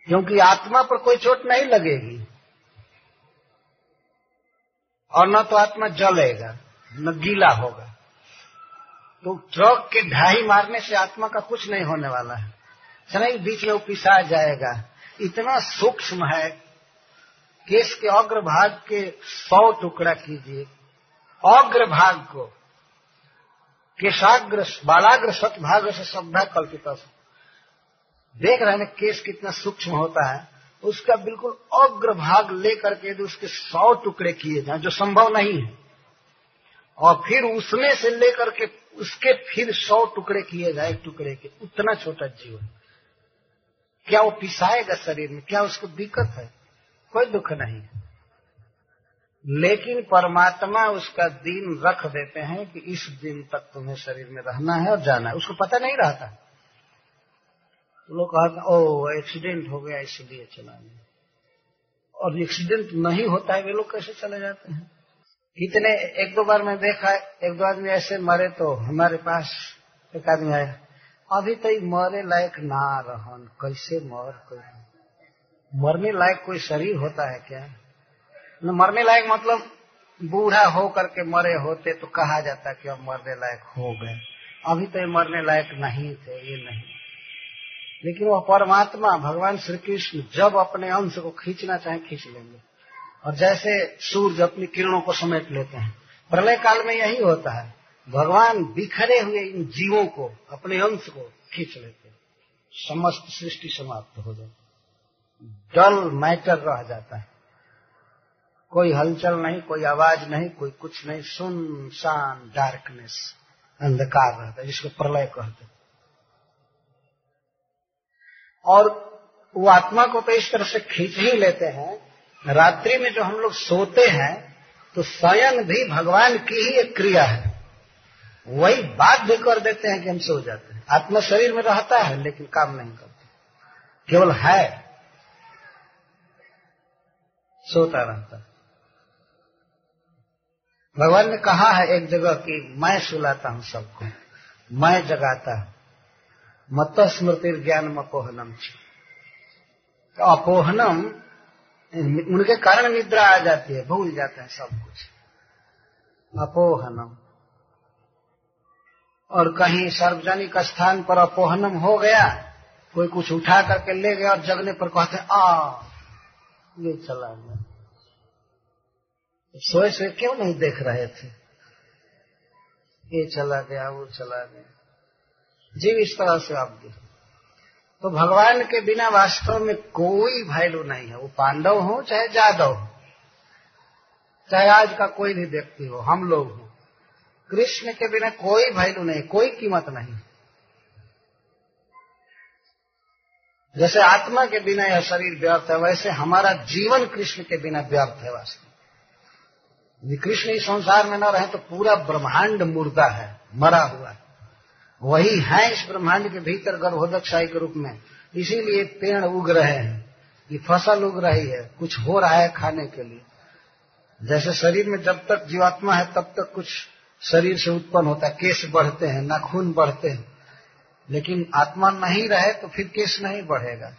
क्योंकि आत्मा पर कोई चोट नहीं लगेगी। और न तो आत्मा जलेगा, न गीला होगा। तो ट्रक के ढाई मारने से आत्मा का कुछ नहीं होने वाला है। नहीं बीच में वो पिसा जाएगा। इतना सूक्ष्म है केस के अग्र भाग के सौ टुकड़ा कीजिए। अग्र भाग को केशाग्र, बालाग्र सतभाग से शब्दा कल्पित देख रहे हैं केस कितना सूक्ष्म होता है। उसका बिल्कुल अग्र भाग लेकर के यदि उसके सौ टुकड़े किए जाए, जो संभव नहीं है। और फिर उसमें से लेकर के उसके फिर सौ टुकड़े किए जाए टुकड़े के। उतना छोटा जीव है क्या वो पिसाएगा शरीर में? क्या उसको दिक्कत है? कोई दुख नहीं। लेकिन परमात्मा उसका दिन रख देते हैं कि इस दिन तक तुम्हें शरीर में रहना है और जाना है। उसको पता नहीं रहता। तो लोग कहते ओ एक्सीडेंट हो गया, इसलिए चला और एक्सीडेंट नहीं होता है, वे लोग कैसे चले जाते हैं? कितने एक दो बार मैं देखा, एक दो आदमी ऐसे मरे तो हमारे पास एक आदमी आया, अभी तो मरे लायक ना रहन, कैसे मर कोई? मरने लायक कोई शरीर होता है क्या? न, मरने लायक मतलब बूढ़ा हो करके मरे होते तो कहा जाता कि अब मरने लायक हो गए। अभी तो ये मरने लायक नहीं थे, ये नहीं। लेकिन वह परमात्मा, भगवान श्री कृष्ण जब अपने अंश को खींचना चाहे खींच लेंगे। और जैसे सूर्य अपनी किरणों को समेट लेते हैं। प्रलय काल में यही होता है। भगवान बिखरे हुए इन जीवों को, अपने अंश को खींच लेते हैं। समस्त सृष्टि समाप्त हो जाती डल मैटर रह जाता है। कोई हलचल नहीं, कोई आवाज़ नहीं, कोई कुछ नहीं। सुन शान डार्कनेस, अंधकार रहता है, जिसको प्रलय कहते और वो आत्मा को तो इस तरह से खींच ही लेते हैं रात्रि में जो हम लोग सोते हैं तो शयन भी भगवान की ही एक क्रिया है। वही बात भी कर देते हैं कि हम सो जाते हैं। आत्मा शरीर में रहता है, लेकिन काम नहीं करते। केवल है। सोता रहता भगवान ने कहा है एक जगह कि मैं सुलाता हूँ सबको। मैं जगाता हूँ। मत स्मृति ज्ञान अपोहनम तो अपोहनम उनके कारण निद्रा आ जाती है, भूल जाते हैं सब कुछ। अपोहनम। और कहीं सार्वजनिक स्थान पर अपोहनम हो गया, कोई कुछ उठा करके ले गया और जगने पर कहते आ, ये चला गया। सोए सोए क्यों नहीं देख रहे थे? ये चला गया, वो चला गया। जीव इस तरह से आप देख तो भगवान के बिना वास्तव में कोई वैल्यू नहीं है। वो पांडव हो, चाहे जादव हो, चाहे आज का कोई भी व्यक्ति हो, हम लोग हो। कृष्ण के बिना कोई वैल्यू नहीं, कोई कीमत नहीं। जैसे आत्मा के बिना यह शरीर व्यर्थ है, वैसे हमारा जीवन कृष्ण के बिना व्यर्थ है वास्तव कृष्ण इस संसार में न रहे तो पूरा ब्रह्मांड मुर्दा है, मरा हुआ है। वही है इस ब्रह्मांड के भीतर गर्भोदक गर्भोदकशाही के रूप में। इसीलिए पेड़ उग रहे हैं, ये फ़सल उग रही है, कुछ हो रहा है खाने के लिए। जैसे शरीर में जब तक जीवात्मा है, तब तक कुछ शरीर से उत्पन्न होता है केस बढ़ते हैं नाखून बढ़ते हैं। लेकिन आत्मा नहीं रहे तो फिर केस नहीं बढ़ेगा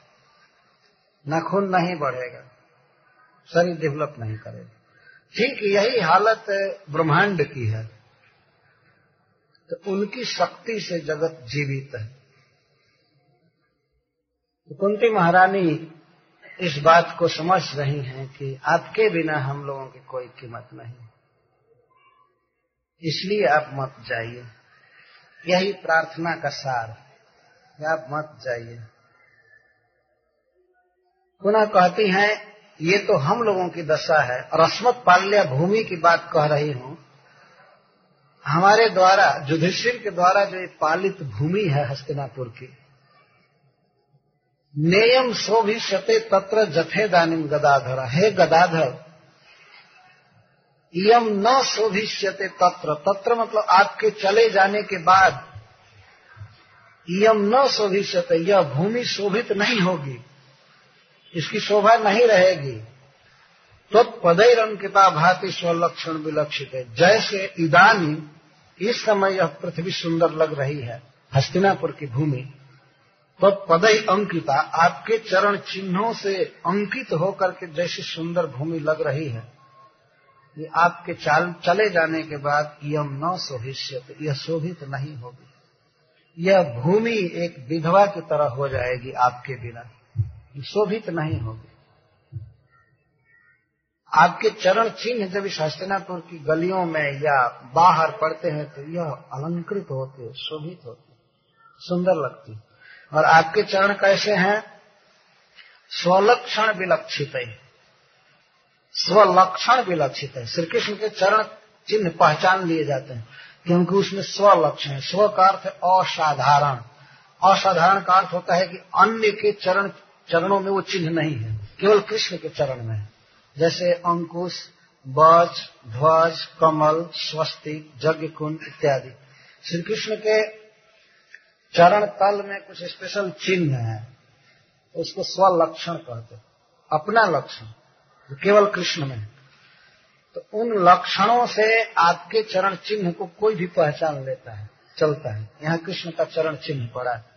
नाखून नहीं बढ़ेगा, शरीर डेवलप नहीं करेगा। ठीक यही हालत ब्रह्मांड की है। तो उनकी शक्ति से जगत जीवित है। तो कुंती महारानी इस बात को समझ रही हैं कि आपके बिना हम लोगों की कोई कीमत नहीं। इसलिए आप मत जाइए। यही प्रार्थना का सार आप मत जाइए। पुनः कहती हैं, ये तो हम लोगों की दशा है। और अस्मत पाल्या भूमि की बात कह रही हूँ। हमारे द्वारा, युधिष्ठिर के द्वारा जो पालित भूमि है हस्तिनापुर की, नेयम शोभिष्यते तत्र जथे दानिम गदाधर। हे गदाधर यम न शोभिष्यते तत्र। तत्र मतलब आपके चले जाने के बाद यम न शोभिष्यते यह भूमि शोभित नहीं होगी, इसकी शोभा नहीं रहेगी। तो पदय अंकिता भाति स्वलक्षण विलक्षित। है जैसे इदानी, इस समय यह पृथ्वी सुंदर लग रही है, हस्तिनापुर की भूमि तो पदई अंकिता, आपके चरण चिन्हों से अंकित होकर के जैसी सुंदर भूमि लग रही है। ये आपके चाल, चले जाने के बाद यम न शोभिष्यत, यह शोभित नहीं होगी। यह भूमि एक विधवा की तरह हो जाएगी आपके बिना शोभित नहीं होगी। आपके चरण चिन्ह जब इस हस्तिनापुर की गलियों में या बाहर पड़ते हैं तो यह अलंकृत होते शोभित होते सुंदर लगती और आपके चरण कैसे हैं? स्वलक्षण विलक्षित है। स्वलक्षण विलक्षित है। श्री कृष्ण के चरण चिन्ह पहचान लिए जाते हैं, क्योंकि उसमें स्वलक्षण है। स्व का अर्थ असाधारण। असाधारण का अर्थ होता है कि अन्य के चरण, चरणों में वो चिन्ह नहीं है, केवल कृष्ण के चरण में है। जैसे अंकुश, बज, ध्वज, कमल स्वस्तिक यज्ञ कुंड इत्यादि। श्री कृष्ण के चरण तल में कुछ स्पेशल चिन्ह है। उसको स्वलक्षण कहते अपना लक्षण, जो केवल कृष्ण में तो उन लक्षणों से आपके चरण चिन्ह को कोई भी पहचान लेता है, चलता है। यहाँ कृष्ण का चरण चिन्ह पड़ा है।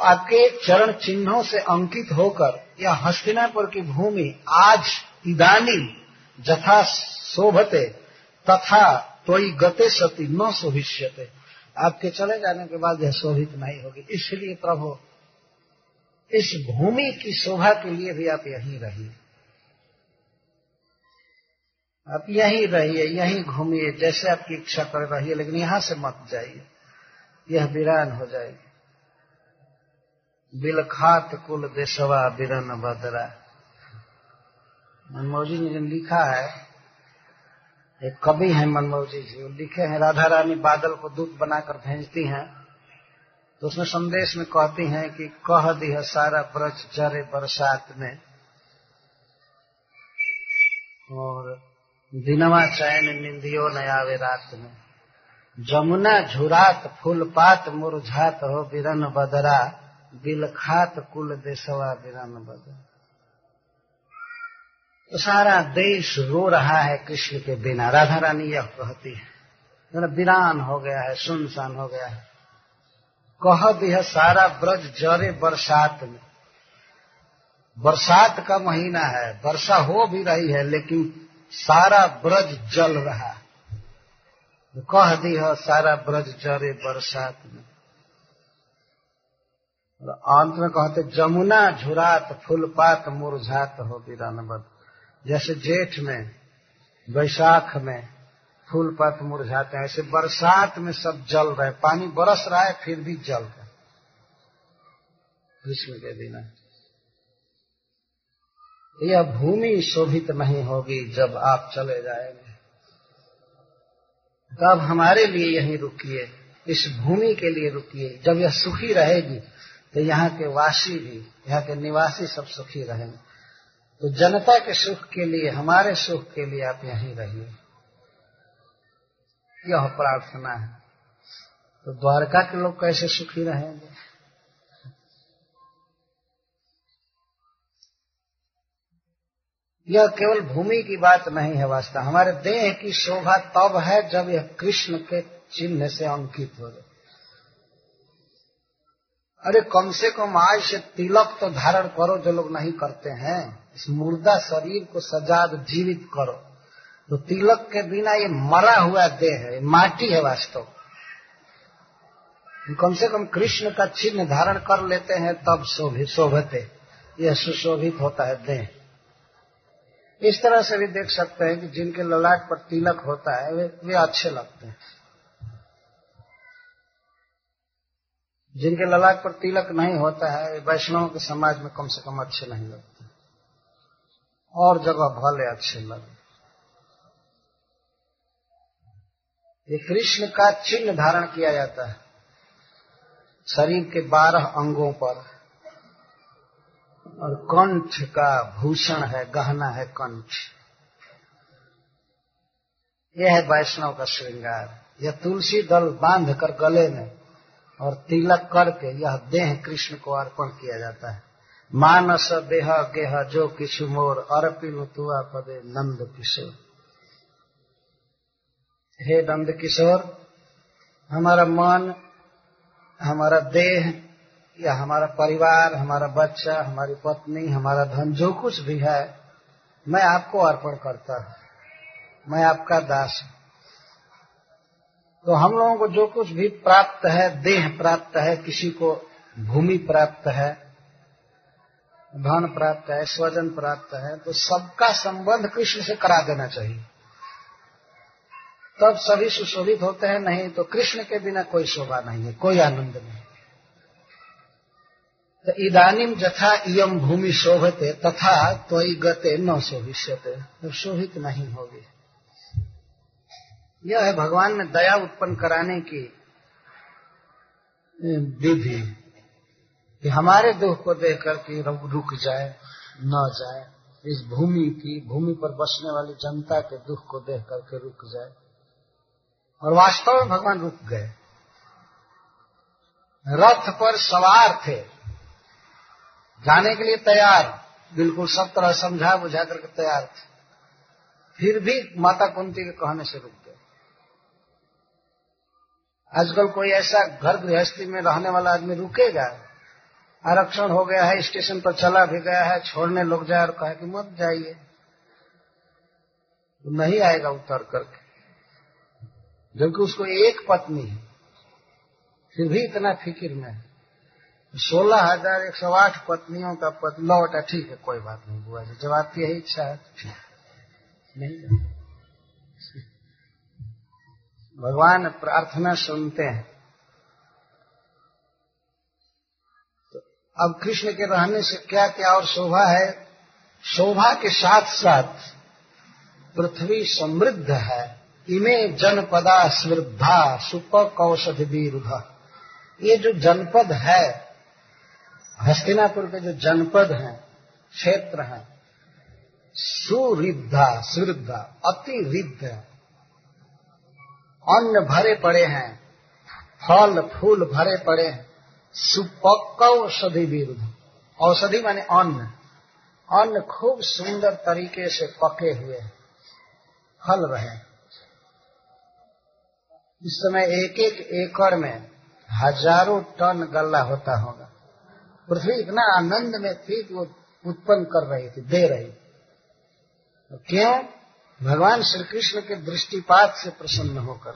आपके चरण चिन्हों से अंकित होकर यह हस्तिनापुर की भूमि आज इदानी जथा शोभते, तथा तोई गते सती न शोभिष्यते। आपके चले जाने के बाद यह शोभित नहीं होगी। इसलिए प्रभु, इस भूमि की शोभा के लिए भी आप यहीं रहिए। आप यहीं रहिए, यहीं घूमिए, जैसे आपकी इच्छा कर रहिए लेकिन यहाँ से मत जाइए। यह वीरान हो जाएगी। बिलखात कुल देशवा बिरन बदरा। मनमोह जी ने लिखा है एक कवि है मनमोह जी जी लिखे हैं, राधा रानी बादल को दूत बनाकर भेजती हैं तो उसमें संदेश में कहती हैं कि कह दी है सारा ब्रज जरे बरसात में। और दिनवा चैन निंदियो नयावे रात में। जमुना झुरात फूलपात मुरझात हो बिरन बदरा। बिलखात कुल देशवा बिरन बदरा तो सारा देश रो रहा है कृष्ण के बिना। राधा रानी यह कहती है वीरान हो गया है, सुनसान हो गया है। कह दिया, सारा ब्रज जरे बरसात में। बरसात का महीना है, वर्षा हो भी रही है, लेकिन सारा ब्रज जल रहा कह दी है सारा ब्रज जरे बरसात में। अंत में कहते, जमुना झुरात फूलपात मुरझात हो वीरान बद जैसे जेठ में वैशाख में फूल पत मुरझाते हैं, ऐसे बरसात में सब जल रहे पानी बरस रहा है, फिर भी जल रहा कृष्ण के दिन यह भूमि शोभित नहीं होगी जब आप चले जाएँगे। तब हमारे लिए यहीं रुकिए, इस भूमि के लिए रुकिए। जब यह सुखी रहेगी तो यहाँ के वासी भी, यहाँ के निवासी सब सुखी रहेंगे। तो जनता के सुख के लिए, हमारे सुख के लिए आप यहीं रहिए। यह प्रार्थना है। तो द्वारका के लोग कैसे सुखी रहेंगे? यह केवल भूमि की बात नहीं है वास्तव हमारे देह की शोभा तब है जब यह कृष्ण के चिन्ह से अंकित हो जाए अरे कम से कम आज से तिलक तो धारण करो जो लोग नहीं करते हैं। इस मुर्दा शरीर को सजाद जीवित करो। तो तिलक के बिना ये मरा हुआ देह है माटी है वास्तव। कम से कम कृष्ण का चिन्ह धारण कर लेते हैं तब शोभित शोभते। यह सुशोभित होता है देह। इस तरह से भी देख सकते हैं कि जिनके ललाट पर तिलक होता है वे, वे अच्छे लगते हैं। जिनके ललाट पर तिलक नहीं होता है वैष्णव के समाज में कम से कम अच्छे नहीं लगते। और जगह भले अच्छे लगे। ये कृष्ण का चिन्ह धारण किया जाता है। शरीर के बारह अंगों पर। और कंठ का भूषण है, गहना है कंठ। यह है वैष्णव का श्रृंगार। यह तुलसी दल बाँध कर गले में और तिलक करके यह देह कृष्ण को अर्पण किया जाता है। मानस देह गेह जो किशु मोर अर्पिल तुआ पदे नंद किशोर। हे नंद किशोर, हमारा मन, हमारा देह, या हमारा परिवार, हमारा बच्चा, हमारी पत्नी, हमारा धन, जो कुछ भी है, मैं आपको अर्पण करता हूँ। मैं आपका दास हूँ। तो हम लोगों को जो कुछ भी प्राप्त है, देह प्राप्त है, किसी को भूमि प्राप्त है, धन प्राप्त है, स्वजन प्राप्त है तो सबका संबंध कृष्ण से करा देना चाहिए। तब सभी सुशोभित होते हैं, नहीं तो कृष्ण के बिना कोई शोभा नहीं है, कोई आनंद नहीं तो इदानीम जथा इयम भूमि शोभते, तथा तो गते न शोभिष्यते तो शोभित नहीं होगी। यह है भगवान ने दया उत्पन्न कराने की विधि कि हमारे दुख को देख करके रुक जाए, न जाए, इस भूमि की, भूमि पर बसने वाली जनता के दुख को देख करके रुक जाए। और वास्तव में भगवान रुक गए। रथ पर सवार थे। जाने के लिए तैयार। बिल्कुल सब तरह समझा बुझा करके तैयार थे। फिर भी माता कुंती के कहने से रुक आजकल कोई ऐसा घर गृहस्थी में रहने वाला आदमी रुकेगा? आरक्षण हो गया है, स्टेशन पर चला भी गया है, छोड़ने लोग जाए और कहे कि मत जाइए। तो नहीं आएगा उतर करके। जबकि उसको एक पत्नी है, फिर भी इतना फ़िक्र में सोलह हज़ार एक सौ आठ पत्नियों का पद लौटा, ठीक है, कोई बात नहीं, बुआ जी जब आपकी यही इच्छा है। नहीं। भगवान प्रार्थना सुनते हैं। तो अब कृष्ण के रहने से क्या क्या और शोभा है? शोभा के साथ साथ पृथ्वी समृद्ध है। इमे जनपदा समृद्धा सुपक औषधि विरुद्ध ये जो जनपद है, हस्तिनापुर के जो जनपद हैं, क्षेत्र हैं सुरिद्धा सुवृद्धा अति रिद्ध अन्न भरे पड़े हैं, फल, फूल भरे पड़े हैं। सुपक्क औषधि विरुद्ध औषधि माने अन्न। अन्न खूब सुंदर तरीके से पके हुए हैं। फल रहे इस समय एक एक एकड़ में हज़ारों टन गल्ला होता होगा। पृथ्वी इतना आनंद में थी कि वो उत्पन्न कर रही थी, दे रही क्यों? भगवान श्री कृष्ण के दृष्टिपात से प्रसन्न होकर।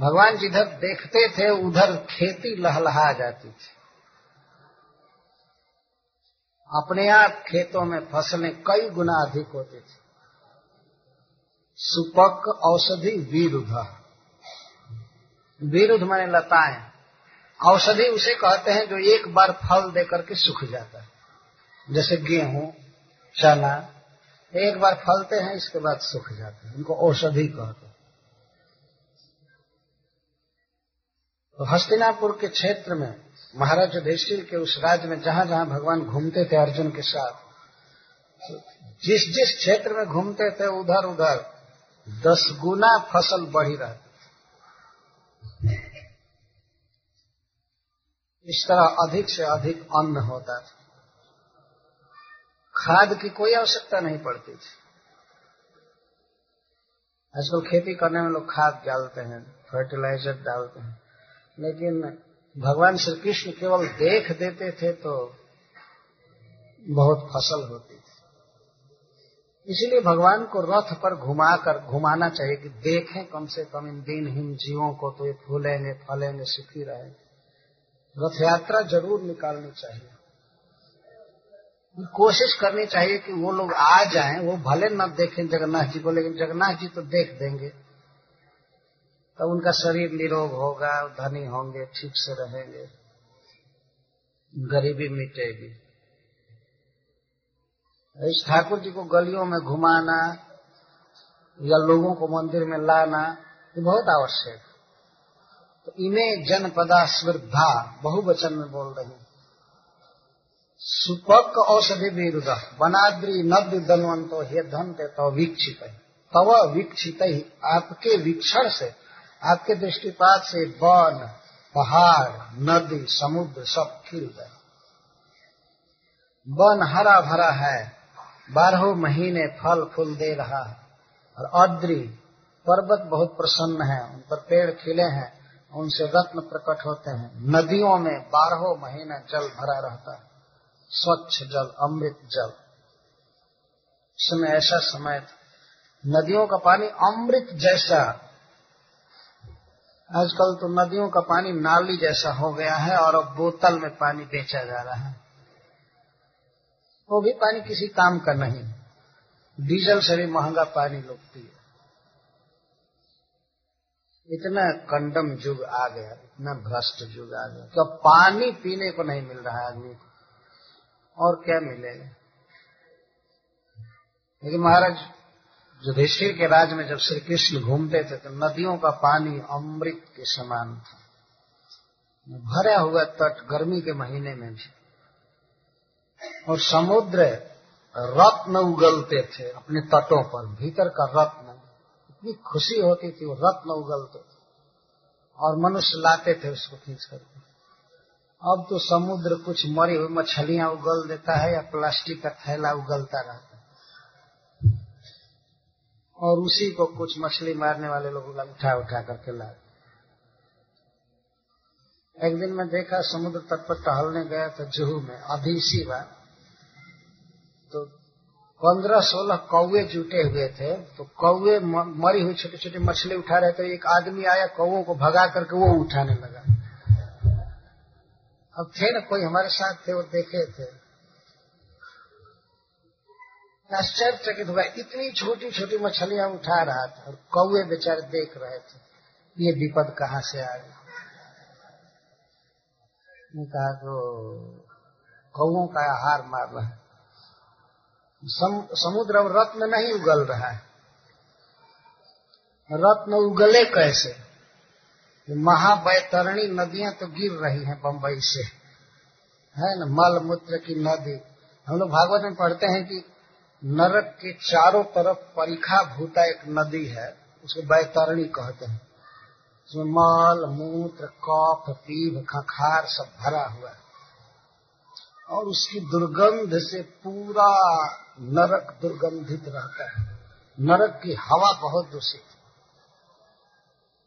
भगवान जिधर देखते थे, उधर खेती लहलहा जाती थी। अपने आप खेतों में फ़सलें कई गुना अधिक होती थी। सुपक औषधि विरुद्ध। विरुद्ध माने लताएँ। औषधि उसे कहते हैं जो एक बार फल देकर के सूख जाता है। जैसे गेहूँ चना, एक बार फलते हैं, इसके बाद सूख जाते हैं। उनको औषधि कहते हैं। तो हस्तिनापुर के क्षेत्र में, महाराज युधिष्ठिर के उस राज्य में जहाँ जहाँ भगवान घूमते थे अर्जुन के साथ, जिस जिस क्षेत्र में घूमते थे, उधर उधर दस गुना फ़सल बढ़ी रहती इस तरह अधिक से अधिक अन्न होता था। खाद की कोई आवश्यकता नहीं पड़ती थी। आजकल खेती करने में लोग खाद डालते हैं फर्टिलाइज़र डालते हैं, लेकिन भगवान श्री कृष्ण केवल देख देते थे तो बहुत फ़सल होती थी। इसलिए भगवान को रथ पर घुमाकर घुमाना चाहिए कि देखें कम से कम इन दिनहीन जीवों को तो ये फूलेंगे, फलेंगे, सुखी रहेंगे। रथ यात्रा ज़रूर निकालनी चाहिए। कोशिश करनी चाहिए कि वो लोग आ जाएँ, वो भले न देखें जगन्नाथ जी को, लेकिन जगन्नाथ जी तो देख देंगे। तो उनका शरीर निरोग होगा, धनी होंगे, ठीक से रहेंगे, गरीबी मिटेगी। इस ठाकुर जी को गलियों में घुमाना या लोगों को मंदिर में लाना, ये बहुत आवश्यक तो इन्हें जनपदा श्रद्धा बहुवचन में बोल रहे हैं। सुपक औषधि विरुद्ध, वनाद्री नद दलवंतो हे धन ते तो वीक्षित। तव वीक्षित आपके वीक्षण से, आपके दृष्टिपात से वन, पहाड़, नदी, समुद्र सब खिल गए वन हरा भरा है, बारह महीने फल फूल दे रहा है। और अद्री पर्वत बहुत प्रसन्न है, उन पर पेड़ खिले हैं, उनसे रत्न प्रकट होते हैं। नदियों में बारह महीने जल भरा रहता है। स्वच्छ जल, अमृत जल। समय ऐसा समय था। नदियों का पानी अमृत जैसा आजकल तो नदियों का पानी नाली जैसा हो गया है और अब बोतल में पानी बेचा जा रहा है। वो भी पानी किसी काम का नहीं। डीजल से भी महँगा पानी लोग पिए इतना कंडम युग आ गया, इतना भ्रष्ट युग आ गया। तो पानी पीने को नहीं मिल रहा है आदमी को। और क्या मिलेगा लेकिन महाराज, युधिष्ठिर के राज में जब श्री कृष्ण घूमते थे तो नदियों का पानी अमृत के समान था। भरा हुआ तट गर्मी के महीने में भी। और समुद्र रत्न उगलते थे, अपने तटों पर, भीतर का रत्न। इतनी खुशी होती थी, वो रत्न उगलते थे। और मनुष्य लाते थे उसको खींच करके। अब तो समुद्र कुछ मरी हुई मछलियाँ उगल देता है या प्लास्टिक का थैला उगलता रहता है। और उसी को कुछ मछली मारने वाले लोग उठा उठा करके ला एक दिन मैं देखा समुद्र तट पर टहलने गया था जुहू में अभी अधीसी बार। तो पंद्रह सोलह कौवे जुटे हुए थे तो कौवे मरी हुई छोटी छोटी मछली उठा रहे थे। एक आदमी आया कौवों को भगा करके वो उठाने लगा। अब थे ना कोई हमारे साथ थे वो देखे थे। आश्चर्यचकित हुआ इतनी छोटी छोटी मछलियाँ उठा रहा था और कौए बेचारे देख रहे थे ये विपद कहाँ से आ गई? कहा तो कौओं का आहार मार रहा है। सम, समुद्र अब रत्न नहीं उगल रहा है। रत्न उगले कैसे? महाबैतरणी नदियाँ तो गिर रही हैं बंबई से। है न? मल मूत्र की नदी। हम लोग भागवत में पढ़ते हैं कि नरक के चारों तरफ़ परिखा भूता एक नदी है, उसको बैतरणी कहते हैं। उसमें मल, मूत्र, कफ, पीभ, खखार सब भरा हुआ है। और उसकी दुर्गंध से पूरा नरक दुर्गंधित रहता है। नरक की हवा बहुत दूषित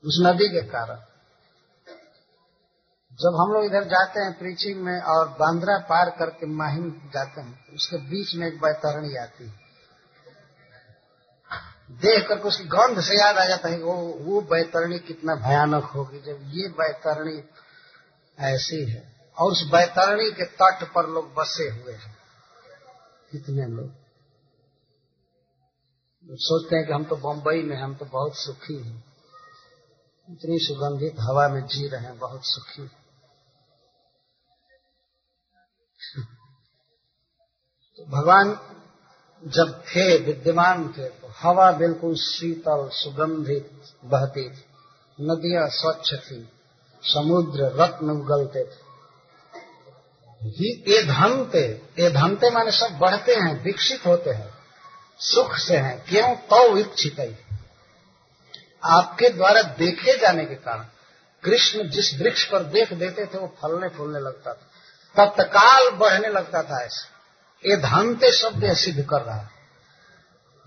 उस नदी के कारण। जब हम लोग इधर जाते हैं प्रीचिंग में और बांद्रा पार करके माहिम जाते हैं तो उसके बीच में एक बैतरणी आती है। देख करके उसकी गंध से याद आ जाता है वो वो बैतरणी कितना भयानक होगी जब ये बैतरणी ऐसी है। और उस बैतरणी के तट पर लोग बसे हुए हैं। कितने लोग? सोचते हैं कि हम तो बम्बई में हम तो बहुत सुखी हैं। इतनी सुगंधित हवा में जी रहे हैं, बहुत सुखी तो भगवान जब थे, विद्यमान थे तो हवा बिल्कुल शीतल, सुगंधित बहती थी। नदियाँ स्वच्छ थी, समुद्र रत्न उगलते थे। ये धनते ये धनते माने सब बढ़ते हैं, विकसित होते हैं, सुख से हैं, क्यों? तो इच्छित। आपके द्वारा देखे जाने के कारण, कृष्ण जिस वृक्ष पर देख देते थे, वो फलने फूलने लगता था। तत्काल बढ़ने लगता था ऐसे। ये धनते शब्द सिद्ध कर रहा है।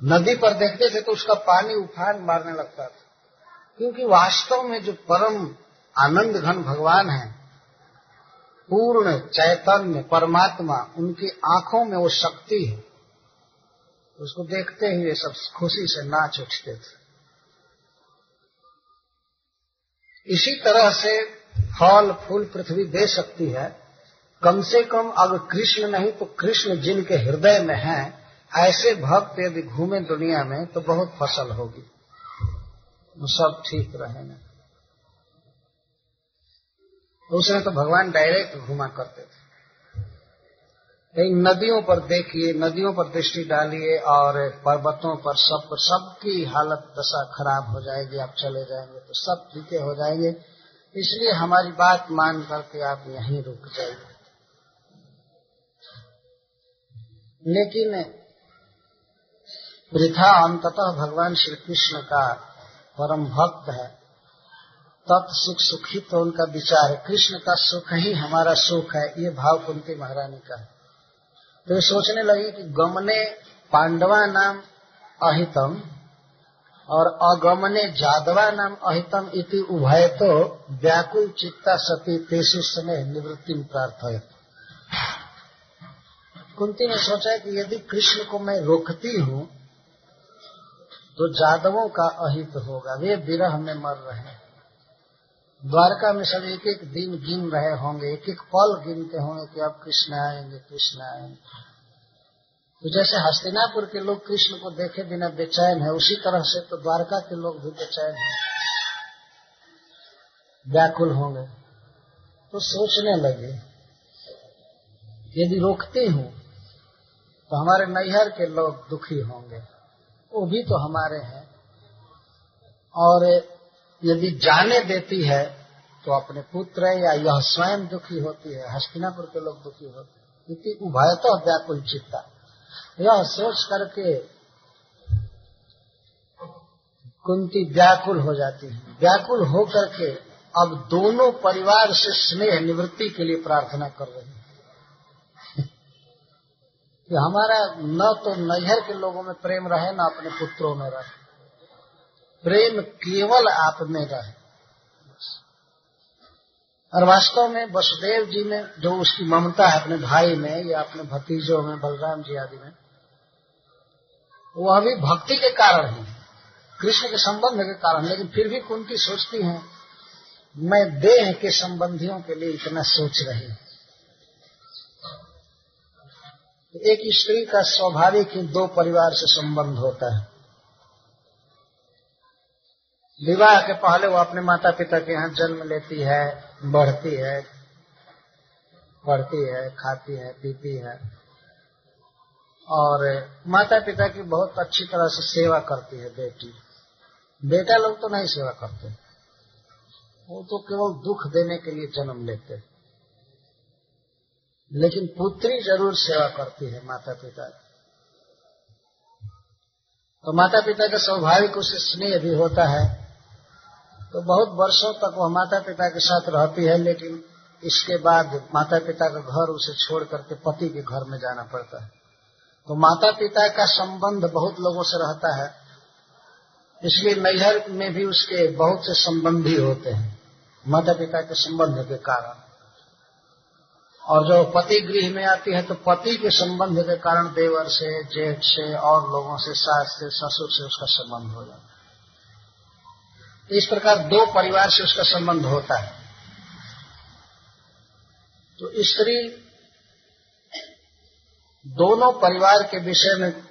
नदी पर देखते थे तो उसका पानी उफान मारने लगता था। क्योंकि वास्तव में जो परम आनंद घन भगवान है, पूर्ण चैतन्य परमात्मा, उनकी आँखों में वो शक्ति है। उसको देखते ही वे सब खुशी से नाच उठते थे। इसी तरह से फल, फूल, पृथ्वी दे सकती है। कम से कम अगर कृष्ण नहीं तो कृष्ण जिनके हृदय में है, ऐसे भक्त यदि घूमे दुनिया में तो बहुत फ़सल होगी। सब ठीक रहेंगे। उसने तो भगवान डायरेक्ट घुमा करते थे। नदियों पर देखिए, नदियों पर दृष्टि डालिए और पर्वतों पर सब पर सबकी हालत दशा खराब हो जाएगी, आप चले जाएँगे तो सब फीके हो जाएँगे। इसलिए हमारी बात मान करके आप यहीं रुक जाइए। लेकिन वृथा अंततः भगवान श्री कृष्ण का परम भक्त है। तत् सुख सुखी तो उनका विचार है। कृष्ण का सुख ही हमारा सुख है, ये भाव कुंती महारानी का है। तो सोचने लगी कि गमने पांडवा नाम अहितम और अगमने जादवा नाम अहितम इति उभय तो व्याकुल चित्ता सती तेसु समय निवृत्ति प्रार्थय कुंती ने सोचा कि यदि कृष्ण को मैं रोकती हूँ तो जादवों का अहित होगा। वे विरह में मर रहे हैं। द्वारका में सब एक एक दिन गिन रहे होंगे एक एक पल गिनते होंगे कि अब कृष्ण आएँगे कृष्ण आएँगे। तो जैसे हस्तिनापुर के लोग कृष्ण को देखे बिना बेचैन है, उसी तरह से तो द्वारका के लोग भी बेचैन है। व्याकुल होंगे। तो सोचने लगे, यदि रोकती हूँ तो हमारे नैहर के लोग दुखी होंगे। वो भी तो हमारे हैं। और यदि जाने देती है तो अपने पुत्र या यह स्वयं दुखी होती है, हस्तिनापुर के लोग दुखी होते हैं। उभय तो व्याकुल चित्ता। यह सोच करके कुंती व्याकुल हो जाती है। व्याकुल हो करके अब दोनों परिवार से स्नेह निवृत्ति के लिए प्रार्थना कर रही है। कि हमारा न तो नैहर के लोगों में प्रेम रहे, न अपने पुत्रों में रहे। प्रेम केवल आप में रहे। और वास्तव में वसुदेव जी में जो उसकी ममता है अपने भाई में या अपने भतीजों में, बलराम जी आदि में वह भी भक्ति के कारण है। कृष्ण के संबंध के कारण, लेकिन फिर भी कुंती सोचती हैं, मैं देह के संबंधियों के लिए इतना सोच रही एक स्त्री का स्वाभाविक ही दो परिवार से संबंध होता है। विवाह के पहले वो अपने माता पिता के यहाँ जन्म लेती है, बढ़ती है, पढ़ती है, खाती है, पीती है। और माता पिता की बहुत अच्छी तरह से सेवा करती है बेटी। बेटा लोग तो नहीं सेवा करते। वो तो केवल दुख देने के लिए जन्म लेते। लेकिन पुत्री ज़रूर सेवा करती है माता पिता की। तो माता पिता का स्वाभाविक उसे स्नेह भी होता है। तो बहुत वर्षों तक वह माता पिता के साथ रहती है, लेकिन इसके बाद माता पिता का घर उसे छोड़ करके पति के घर में जाना पड़ता है। तो माता पिता का संबंध बहुत लोगों से रहता है, इसलिए नैहर में भी उसके बहुत से संबंधी होते हैं माता पिता के संबंध के कारण। और जो पति गृह में आती है तो पति के संबंध के कारण देवर से, जेठ से और लोगों से, सास से, ससुर से उसका संबंध हो जाता है। इस प्रकार दो परिवार से उसका संबंध होता है। तो स्त्री दोनों परिवार के विषय में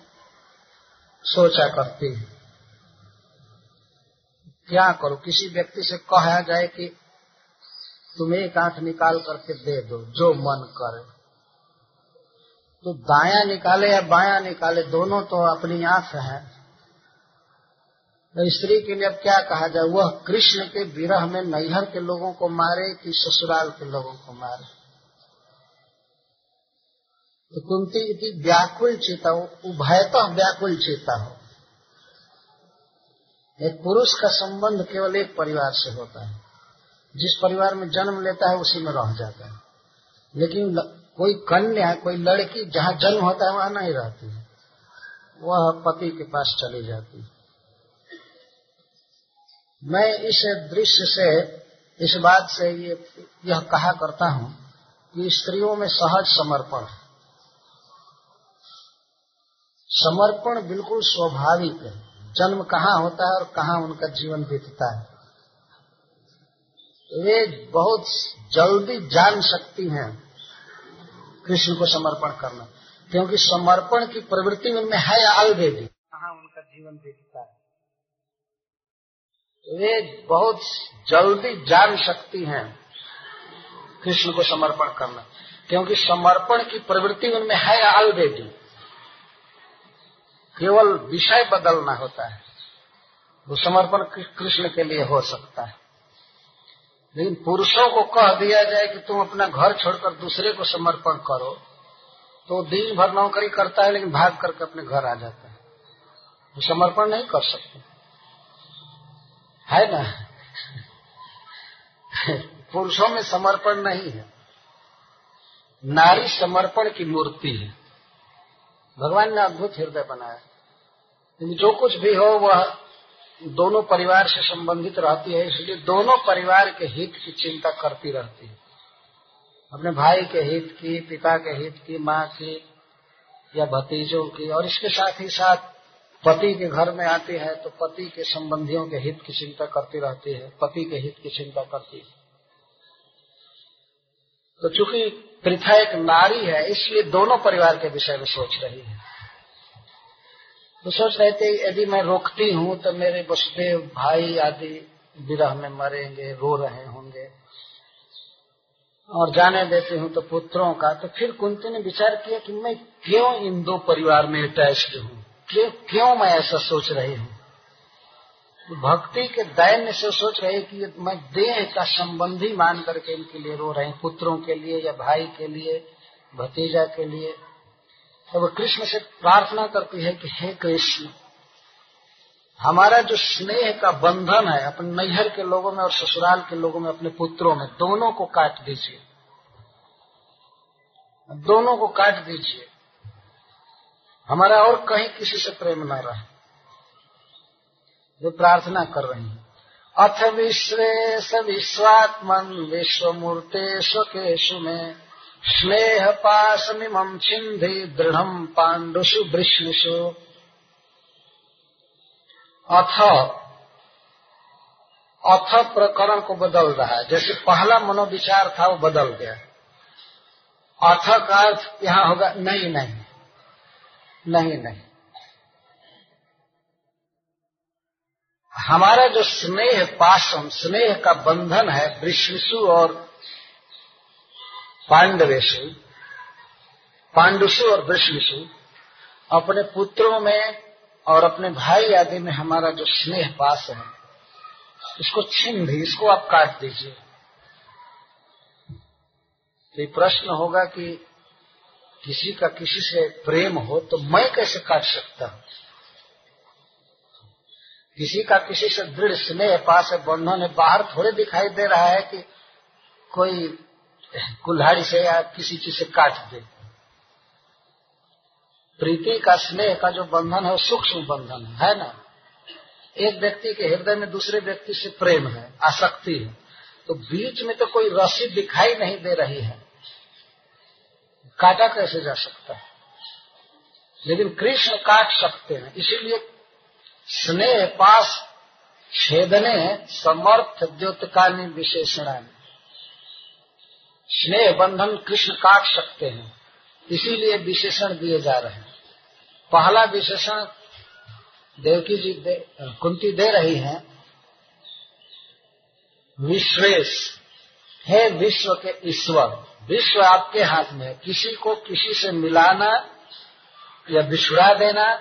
सोचा करती है। क्या करो? किसी व्यक्ति से कहा जाए कि तुम एक आँख निकाल करके दे दो, जो मन करे। तो दाया निकाले या बाया निकाले, दोनों तो अपनी आँख है। तो स्त्री के लिए अब क्या कहा जाए? वह कृष्ण के विरह में नैहर के लोगों को मारे कि ससुराल के लोगों को मारे? तो कुंती की व्याकुल चेता हो, उभयतः व्याकुल चेता हो। एक पुरुष का संबंध केवल एक परिवार से होता है। जिस परिवार में जन्म लेता है उसी में रह जाता है। लेकिन ल, कोई कन्या कोई लड़की जहाँ जन्म होता है वहाँ नहीं रहती है। वह पति के पास चली जाती है। मैं इस दृश्य से इस बात से ये यह कहा करता हूँ कि स्त्रियों में सहज समर्पण है। समर्पण बिल्कुल स्वाभाविक है। जन्म कहाँ होता है और कहाँ उनका जीवन बीतता है। वे बहुत जल्दी जान सकती हैं कृष्ण को समर्पण करना। क्योंकि समर्पण की प्रवृत्ति उनमें है ऑलरेडी कहा उनका जीवन बीतता है? वे बहुत जल्दी जान सकती हैं कृष्ण को समर्पण करना। क्योंकि समर्पण की प्रवृत्ति उनमें है ऑलरेडी केवल विषय बदलना होता है। वो समर्पण कृष्ण के लिए हो सकता है। लेकिन पुरुषों को कह दिया जाए कि तुम अपना घर छोड़कर दूसरे को समर्पण करो तो दिन भर नौकरी करता है, लेकिन भाग करके अपने घर आ जाता है। वो समर्पण नहीं कर सकते। है ना? पुरुषों में समर्पण नहीं है। नारी समर्पण की मूर्ति है। भगवान ने अद्भुत हृदय बनाया। जो कुछ भी हो, वह दोनों परिवार से संबंधित रहती है, इसलिए दोनों परिवार के हित की चिंता करती रहती है। अपने भाई के हित की, पिता के हित की, माँ की, या भतीजों की, और इसके साथ ही साथ पति के घर में आती है तो पति के संबंधियों के हित की चिंता करती रहती है, पति के हित की चिंता करती है। तो चूँकि प्रथा एक नारी है, इसलिए दोनों परिवार के विषय में सोच रही है। तो सोच रहे थे यदि मैं रोकती हूँ तो मेरे वसुदेव भाई आदि विरह में मरेंगे, रो रहे होंगे। और जाने देती हूँ तो पुत्रों का। तो फिर कुंती ने विचार किया कि मैं क्यों इन दो परिवार में अटैच्ड हूँ? क्यों क्यों मैं ऐसा सोच रही हूँ? भक्ति के दैन्य से सोच रहे कि मैं देह का संबंधी मान करके इनके लिए रो रहे पुत्रों के लिए या भाई के लिए, भतीजा के लिए। तो वो कृष्ण से प्रार्थना करती है कि हे कृष्ण, हमारा जो स्नेह का बंधन है अपने नैहर के लोगों में और ससुराल के लोगों में, अपने पुत्रों में, दोनों को काट दीजिए। दोनों को काट दीजिए। हमारा और कहीं किसी से प्रेम न रहे, जो प्रार्थना कर रही है। अथ विश्वेश विश्वात्मन विश्व मूर्ते स्वकेशु में। स्नेह पाशमिम छिंदी दृढ़ पांडुषु वृष्णिषु अथ अथ प्रकरण को बदल रहा है। जैसे पहला मनोविचार था, वो बदल गया। अथ का अर्थ यहाँ होगा, नहीं नहीं नहीं नहीं। हमारा जो स्नेह पाशम, स्नेह का बंधन है वृष्णिशु और पांडवेशु, पांडुसु और वृष्णिशु अपने पुत्रों में और अपने भाई आदि में हमारा जो स्नेह पास है, इसको छीन भी, इसको आप काट दीजिए। तो प्रश्न होगा कि किसी का किसी से प्रेम हो तो मैं कैसे काट सकता हूँ? किसी का किसी से दृढ़ स्नेह पास है, बंधन है, बाहर थोड़े दिखाई दे रहा है कि कोई कुल्हाड़ी से या किसी चीज़ से काट दे। प्रीति का स्नेह का जो बंधन है वो सूक्ष्म बंधन है, है ना? एक व्यक्ति के हृदय में दूसरे व्यक्ति से प्रेम है आसक्ति है तो बीच में तो कोई रसी दिखाई नहीं दे रही है। काटा कैसे जा सकता है? लेकिन कृष्ण काट सकते हैं इसीलिए स्नेह पास छेदने समर्थ द्योतकालीन विशेषण स्नेह बंधन कृष्ण काट सकते हैं। इसीलिए विशेषण दिए जा रहे हैं। पहला विशेषण देवकी जी दे, कुंती दे रही है विश्वेश। हे विश्व के ईश्वर विश्व आपके हाथ में है। किसी को किसी से मिलाना या बिछुड़ा देना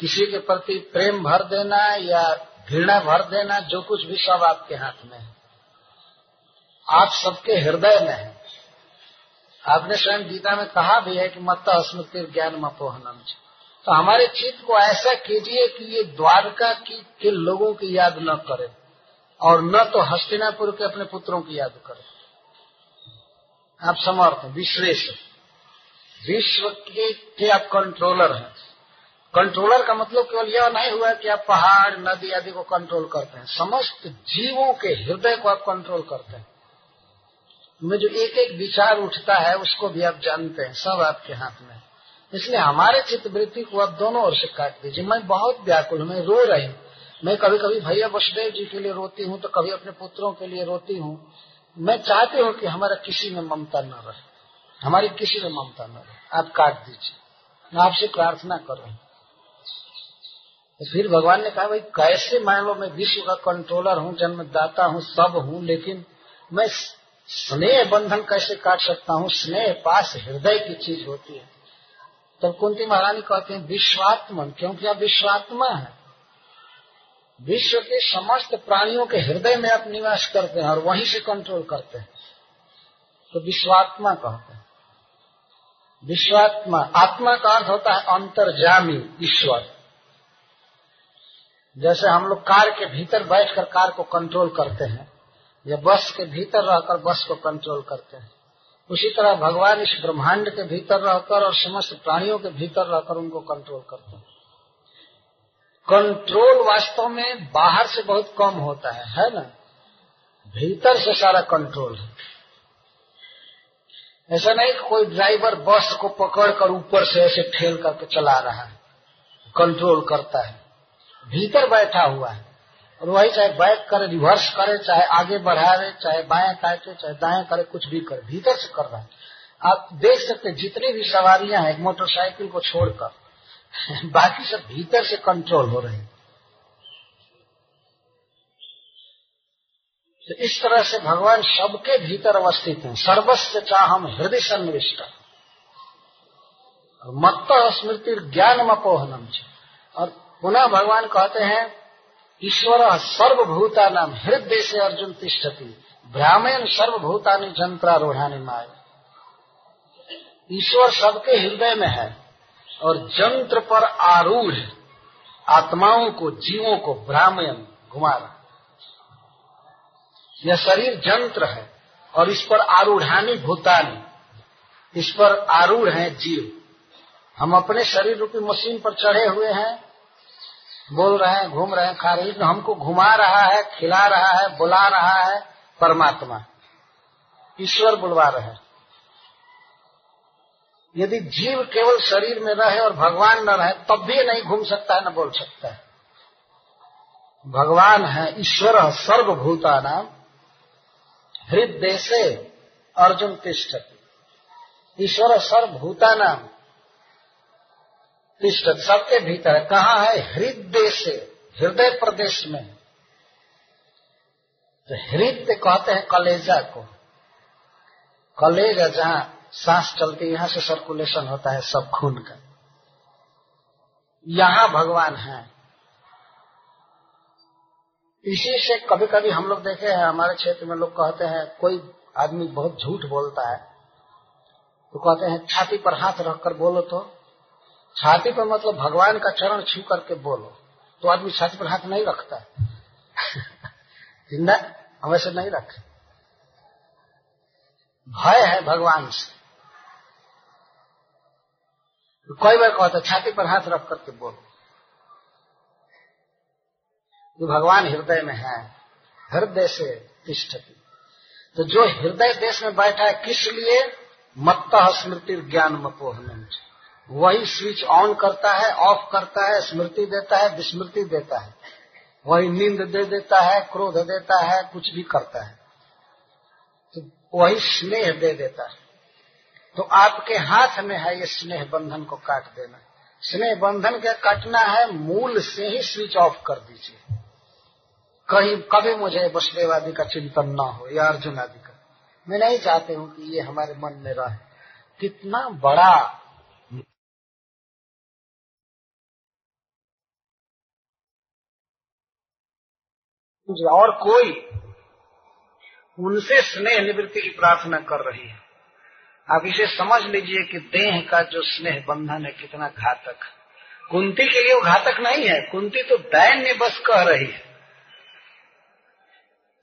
किसी के प्रति प्रेम भर देना या घृणा भर देना जो कुछ भी सब आपके हाथ में है। आप सबके हृदय में है। आपने स्वयं गीता में कहा भी है कि मत स्मृति ज्ञान मपोहनम तो हमारे चित्त को ऐसा कीजिए कि ये द्वारका की के लोगों की याद न करे और न तो हस्तिनापुर के अपने पुत्रों की याद करे। आप समर्थ विश्वेश विश्व के, के आप कंट्रोलर हैं। कंट्रोलर का मतलब केवल यह नहीं हुआ कि आप पहाड़ नदी आदि को कंट्रोल करते हैं। समस्त जीवों के हृदय को आप कंट्रोल करते हैं। में जो एक एक विचार उठता है, उसको भी आप जानते हैं, सब आपके हाथ में इसलिए हमारे चित्त वृत्ति को आप दोनों ओर से काट दीजिए। मैं बहुत व्याकुल हूँ, मैं रो रही हूँ। मैं कभी कभी भैया वसुदेव जी के लिए रोती हूँ तो कभी अपने पुत्रों के लिए रोती हूँ। मैं चाहती हूँ कि हमारा किसी में ममता न रहे। हमारी किसी में ममता न रहे। आप काट दीजिए। मैं आपसे प्रार्थना कर। रहा हूँ तो फिर भगवान ने कहा, भाई, कैसे मान लो, मैं विश्व का कंट्रोलर हूँ, जन्मदाता हूँ, सब हूँ, लेकिन मैं स्नेह बंधन कैसे काट सकता हूँ? स्नेह पास हृदय की चीज़ होती है। तब तो कुंती महारानी कहते हैं, विश्वात्मन, क्योंकि आप विश्वात्मा है। विश्व के समस्त प्राणियों के हृदय में आप निवास करते हैं और वहीं से कंट्रोल करते हैं। तो विश्वात्मा कहते हैं। विश्वात्मा, आत्मा का अर्थ होता है अंतर्जामी, ईश्वर। जैसे हम लोग कार के भीतर बैठकर कार को कंट्रोल करते हैं या बस के भीतर रहकर बस को कंट्रोल करते हैं। उसी तरह भगवान इस ब्रह्मांड के भीतर रहकर और समस्त प्राणियों के भीतर रहकर उनको कंट्रोल करते हैं। कंट्रोल वास्तव में बाहर से बहुत कम होता है है ना? भीतर से सारा कंट्रोल है। ऐसा नहीं कोई ड्राइवर बस को पकड़कर ऊपर से ऐसे ठेल करके चला रहा है कंट्रोल करता है। भीतर बैठा हुआ है। और वही चाहे बैक करे रिवर्स करे, चाहे आगे बढ़ावे चाहे बाएँ काटे चाहे दाएँ करे कुछ भी करे, भीतर से कर रहा है। आप देख सकते जितनी भी सवारियाँ हैं मोटरसाइकिल को छोड़कर, बाकी सब भीतर से कंट्रोल हो रहे हैं। तो इस तरह से भगवान सबके भीतर अवस्थित हैं। सर्वस्व चाह हम हृदय सन्निविष्ट मत्त स्मृति ज्ञान मपोहनम और पुनः भगवान कहते हैं ईश्वर सर्वभूता नाम हृदय से अर्जुन तिष्ठती। ब्राह्मण सर्वभूतानी जंत्रारूढ़ानी माए ईश्वर सबके हृदय में है और जंत्र पर आरूढ़ आत्माओं को, जीवों को ब्राह्मण घुमा रहा यह शरीर जंत्र है और इस पर आरूढ़ानी भूतानी, इस पर आरूढ़ है जीव। हम अपने शरीर रूपी मशीन पर चढ़े हुए हैं बोल रहे हैं, घूम रहे हैं, खा रहे हैं हमको घुमा रहा है, खिला रहा है, बुला रहा है परमात्मा। ईश्वर बुलवा रहे हैं। यदि जीव केवल शरीर में रहे और भगवान न रहे, तब भी नहीं घूम सकता है, न बोल सकता है। भगवान है ईश्वर, सर्वभूता नाम। हृदय से अर्जुन तिष्ठ ईश्वर सर्वभूता नाम। तिष्ठ सबके भीतर कहा है? हृदय से। हृदय प्रदेश में। तो हृदय कहते हैं कलेजा को। कलेजा जहाँ सांस चलती यहाँ से सर्कुलेशन होता है सब खून का। यहाँ भगवान है। इसी से कभी कभी हम लोग देखे हैं, हमारे क्षेत्र में लोग कहते हैं, कोई आदमी बहुत झूठ बोलता है तो कहते हैं, छाती पर हाथ रखकर बोलो तो छाती पर मतलब भगवान का चरण छू करके बोलो तो आदमी छाती पर हाथ नहीं रखता। ज़िंदा वैसे नहीं रखे। भय है भगवान से। तो कोई बार कहता, छाती पर हाथ रख करके बोलो। जो तो भगवान हृदय में है, हृदय से तिष्ठती। तो जो हृदय देश में बैठा है, किस लिए? मत्ता स्मृति ज्ञान मपोहन वही स्विच ऑन करता है, ऑफ़ करता है, स्मृति देता है, विस्मृति देता है। वही नींद दे देता है, क्रोध देता है, कुछ भी करता है। तो वही स्नेह दे देता है। तो आपके हाथ में है ये स्नेह बंधन को काट देना। स्नेह बंधन के काटना है, मूल से ही स्विच ऑफ़ कर दीजिए। कहीं, कभी मुझे वसुदेव आदि का चिंतन न हो, या अर्जुन आदि का। मैं नहीं चाहते हूँ कि ये हमारे मन में रहे। कितना बड़ा और कोई उनसे स्नेह निवृत्ति की प्रार्थना कर रही है। आप इसे समझ लीजिए कि देह का जो स्नेह बंधन है, कितना घातक। कुंती के लिए वो घातक नहीं है। कुंती तो दैन्य बस कह रही है।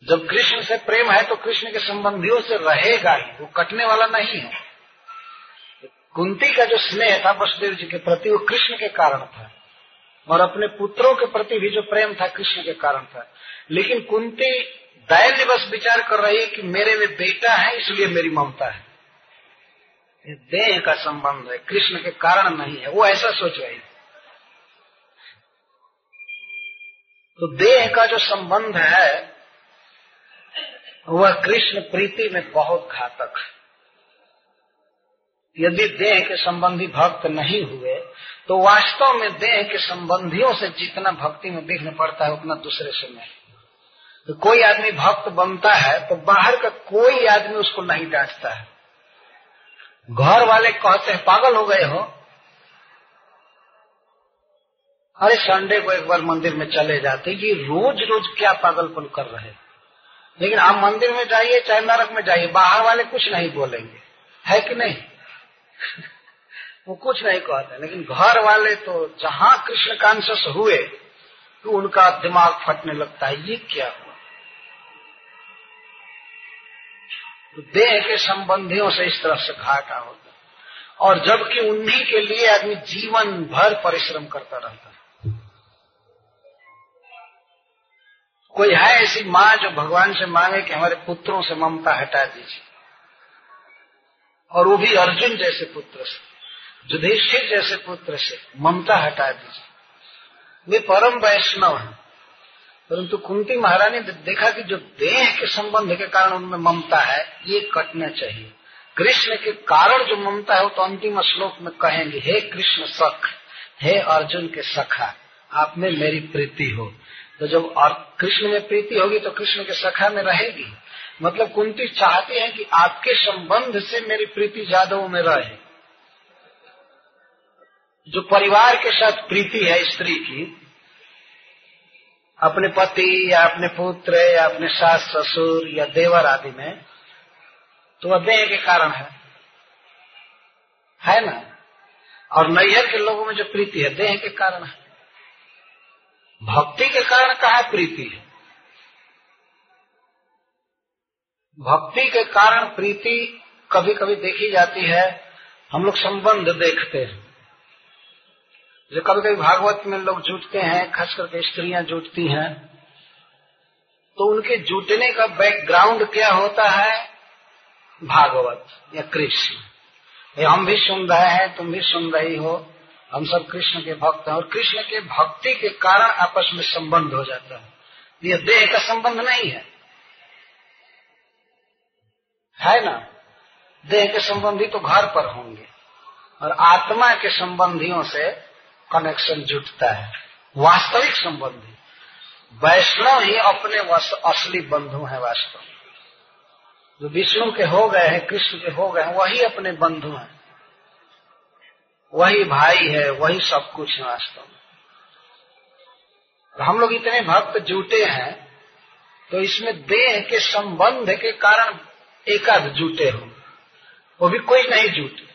जब कृष्ण से प्रेम है तो कृष्ण के संबंधियों से रहेगा ही। वो कटने वाला नहीं है। कुंती का जो स्नेह था, वसुदेव जी के प्रति, वो कृष्ण के कारण था। और अपने पुत्रों के प्रति भी जो प्रेम था कृष्ण के कारण था। लेकिन कुंती बस विचार कर रही है कि मेरे में बेटा है, इसलिए मेरी ममता है। देह का संबंध है, कृष्ण के कारण नहीं है, वो ऐसा सोच रही तो देह का जो संबंध है, वह कृष्ण प्रीति में बहुत घातक यदि देह के संबंधी भक्त नहीं हुए तो वास्तव में देह के संबंधियों से जितना भक्ति में विघ्न पड़ता है, उतना दूसरे से नहीं। तो कोई आदमी भक्त बनता है तो बाहर का कोई आदमी उसको नहीं डांटता है। घर वाले कहते हैं, पागल हो गए हो? अरे, संडे को एक बार मंदिर में चले जाते ये रोज रोज क्या पागलपन कर रहे लेकिन आप मंदिर में जाइए, चाहे नरक में जाइए, बाहर वाले कुछ नहीं बोलेंगे। है कि नहीं? वो कुछ नहीं कहते, लेकिन घर वाले तो जहाँ कृष्ण कांशस हुए तो उनका दिमाग फटने लगता है, ये क्या हुआ? तो देह के संबंधियों से इस तरह से घाटा होता और जबकि उन्हीं के लिए आदमी जीवन भर परिश्रम करता रहता है। कोई है ऐसी माँ जो भगवान से मांगे कि हमारे पुत्रों से ममता हटा दीजिए? और वो भी अर्जुन जैसे पुत्र से। युधिष्ठिर जैसे पुत्र से ममता हटा दीजिए। वे परम वैष्णव हैं। परंतु कुंती महारानी ने देखा कि जो देह के संबंध के कारण उनमें ममता है, ये कटना चाहिए। कृष्ण के कारण जो ममता है, वो तो अंतिम श्लोक में कहेंगे, हे कृष्ण सख, हे अर्जुन के सखा, आप में मेरी प्रीति हो। तो जब और कृष्ण में प्रीति होगी तो कृष्ण के सखा में रहेगी। मतलब कुंती चाहती है कि आपके संबंध से मेरी प्रीति जादव में रहे। जो परिवार के साथ प्रीति है, स्त्री की, अपने पति या अपने पुत्र या अपने सास ससुर या देवर आदि में तो वह देह के कारण है। है ना? और नैहर के लोगों में जो प्रीति है, देह के कारण है। भक्ति के कारण कहा प्रीति है? भक्ति के कारण प्रीति कभी कभी देखी जाती है, हम लोग संबंध देखते हैं। जो कभी कभी भागवत में लोग जुटते हैं खास करके स्त्रियाँ जुटती हैं तो उनके जुटने का बैकग्राउंड क्या होता है? भागवत या कृष्ण। ये हम भी सुन रहे हैं, तुम भी सुन रही हो, हम सब कृष्ण के भक्त हैं, और कृष्ण के भक्ति के कारण आपस में संबंध हो जाता है। ये देह का संबंध नहीं है। है ना? देह के संबंधी तो घर पर होंगे, और आत्मा के संबंधियों से कनेक्शन जुटता है। वास्तविक संबंधी। वैष्णव ही अपने असली बंधु हैं वास्तव। में जो विष्णु के हो गए हैं, कृष्ण के हो गए हैं, वही अपने बंधु हैं। वही भाई है, वही सब कुछ है वास्तव में। हम लोग इतने भक्त जुटे हैं तो इसमें देह के संबंध के कारण एकाध जुटे हो। वो भी कोई नहीं जुटे।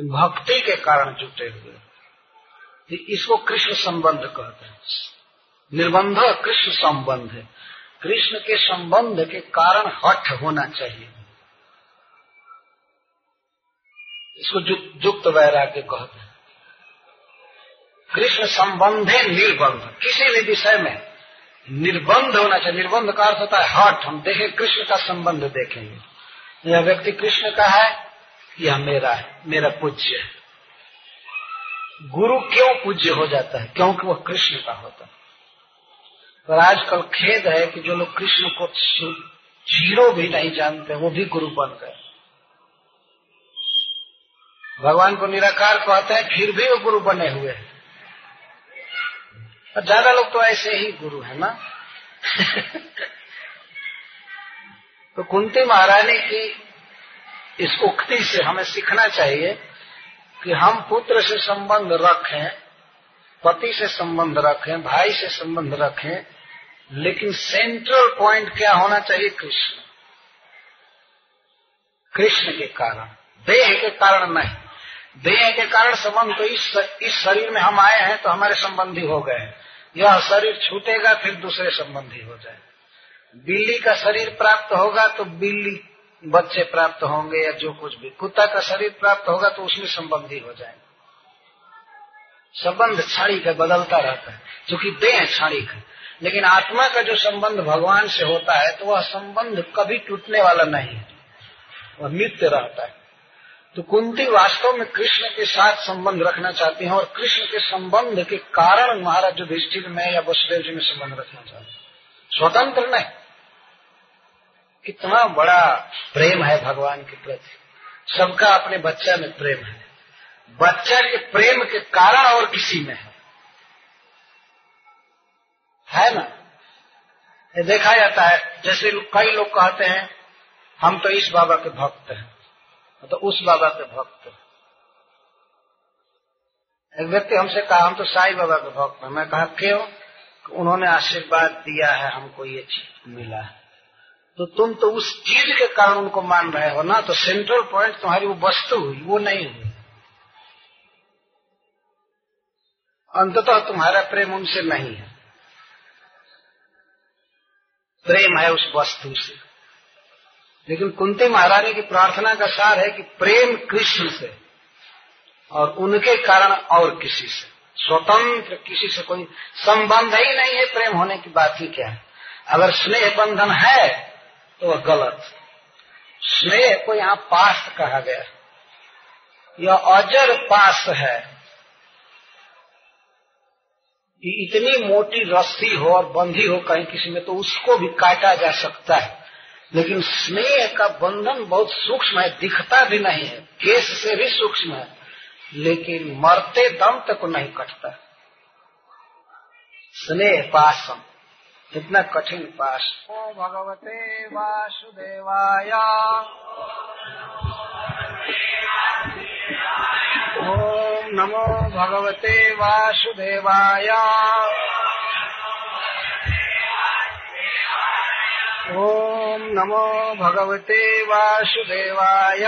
भक्ति के कारण जुटे हुए इसको कृष्ण संबंध कहते हैं। निर्बंध कृष्ण संबंध है। कृष्ण के संबंध के कारण हठ होना चाहिए। इसको युक्त वैराग्य कहते हैं। कृष्ण संबंधे निर्बंध। किसी भी विषय में निर्बंध होना चाहिए। निर्बंध का अर्थ होता है हठ। हम देखें कृष्ण का संबंध देखेंगे। यह व्यक्ति कृष्ण का है यह मेरा है, मेरा पूज्य है। गुरु क्यों पूज्य हो जाता है? क्योंकि वह कृष्ण का होता है। पर आजकल खेद है कि जो लोग कृष्ण को ज़ीरो भी नहीं जानते, वो भी गुरु बन गए। भगवान को निराकार कहते हैं, फिर भी वो गुरु बने हुए हैं। और ज़्यादा लोग तो ऐसे ही गुरु है ना? तो कुंती महारानी की इस उक्ति से हमें सीखना चाहिए कि हम पुत्र से संबंध रखें, पति से संबंध रखें, भाई से संबंध रखें, लेकिन सेंट्रल पॉइंट क्या होना चाहिए कृष्ण? कृष्ण के कारण। देह के कारण नहीं। देह के कारण संबंध तो इस इस शरीर में हम आए हैं तो हमारे संबंधी हो गए यह शरीर छूटेगा, फिर दूसरे संबंधी हो जाए। बिल्ली का शरीर प्राप्त होगा तो बिल्ली बच्चे प्राप्त होंगे या जो कुछ भी। कुत्ता का शरीर प्राप्त होगा तो उसमें संबंधी हो जाएँगे। संबंध क्षणिक है, बदलता रहता है। क्योंकि देह क्षणिक है। लेकिन आत्मा का जो संबंध भगवान से होता है तो वह संबंध कभी टूटने वाला नहीं है। वह नित्य रहता है। तो कुंती वास्तव में कृष्ण के साथ संबंध रखना चाहती हैं और कृष्ण के संबंध के कारण महाराज युधिष्ठिर में या वसुदेव जी में संबंध रखना चाहती स्वतंत्र नहीं। कितना बड़ा प्रेम है भगवान के प्रति। सबका अपने बच्चा में प्रेम है। बच्चा के प्रेम के कारण और किसी में है। है ना? ये देखा जाता है, जैसे कई लोग कहते हैं, हम तो इस बाबा के भक्त हैं। तो उस बाबा के भक्त एक व्यक्ति हमसे कहा, हम तो साई बाबा के भक्त हैं। मैं कहा, क्यों? उन्होंने आशीर्वाद दिया है, हमको ये चीज़ मिला है। तो तुम तो उस चीज़ के कारण उनको मान रहे हो ना तो सेंट्रल पॉइंट तुम्हारी वो वस्तु हुई, वो नहीं हुई। अंततः तुम्हारा प्रेम उनसे नहीं है। प्रेम है उस वस्तु से। लेकिन कुंती महारानी की प्रार्थना का सार है कि प्रेम कृष्ण से और उनके कारण और किसी से। स्वतंत्र किसी से कोई संबंध ही नहीं है प्रेम होने की बात ही क्या है। अगर स्नेह बंधन है तो वह गलत। स्नेह को यहाँ पास कहा गया। यह अजर पास है। इतनी मोटी रस्सी हो और बंधी हो कहीं किसी में तो उसको भी काटा जा सकता है। लेकिन स्नेह का बंधन बहुत सूक्ष्म है, दिखता भी नहीं है, केस से भी सूक्ष्म है, लेकिन मरते दम तक नहीं कटता। स्नेह पासम कितना कठिन पास। ओ भगवते वासुदेवाय। ओम नमो भगवते वासुदेवाय। ओम नमो भगवते वासुदेवाय।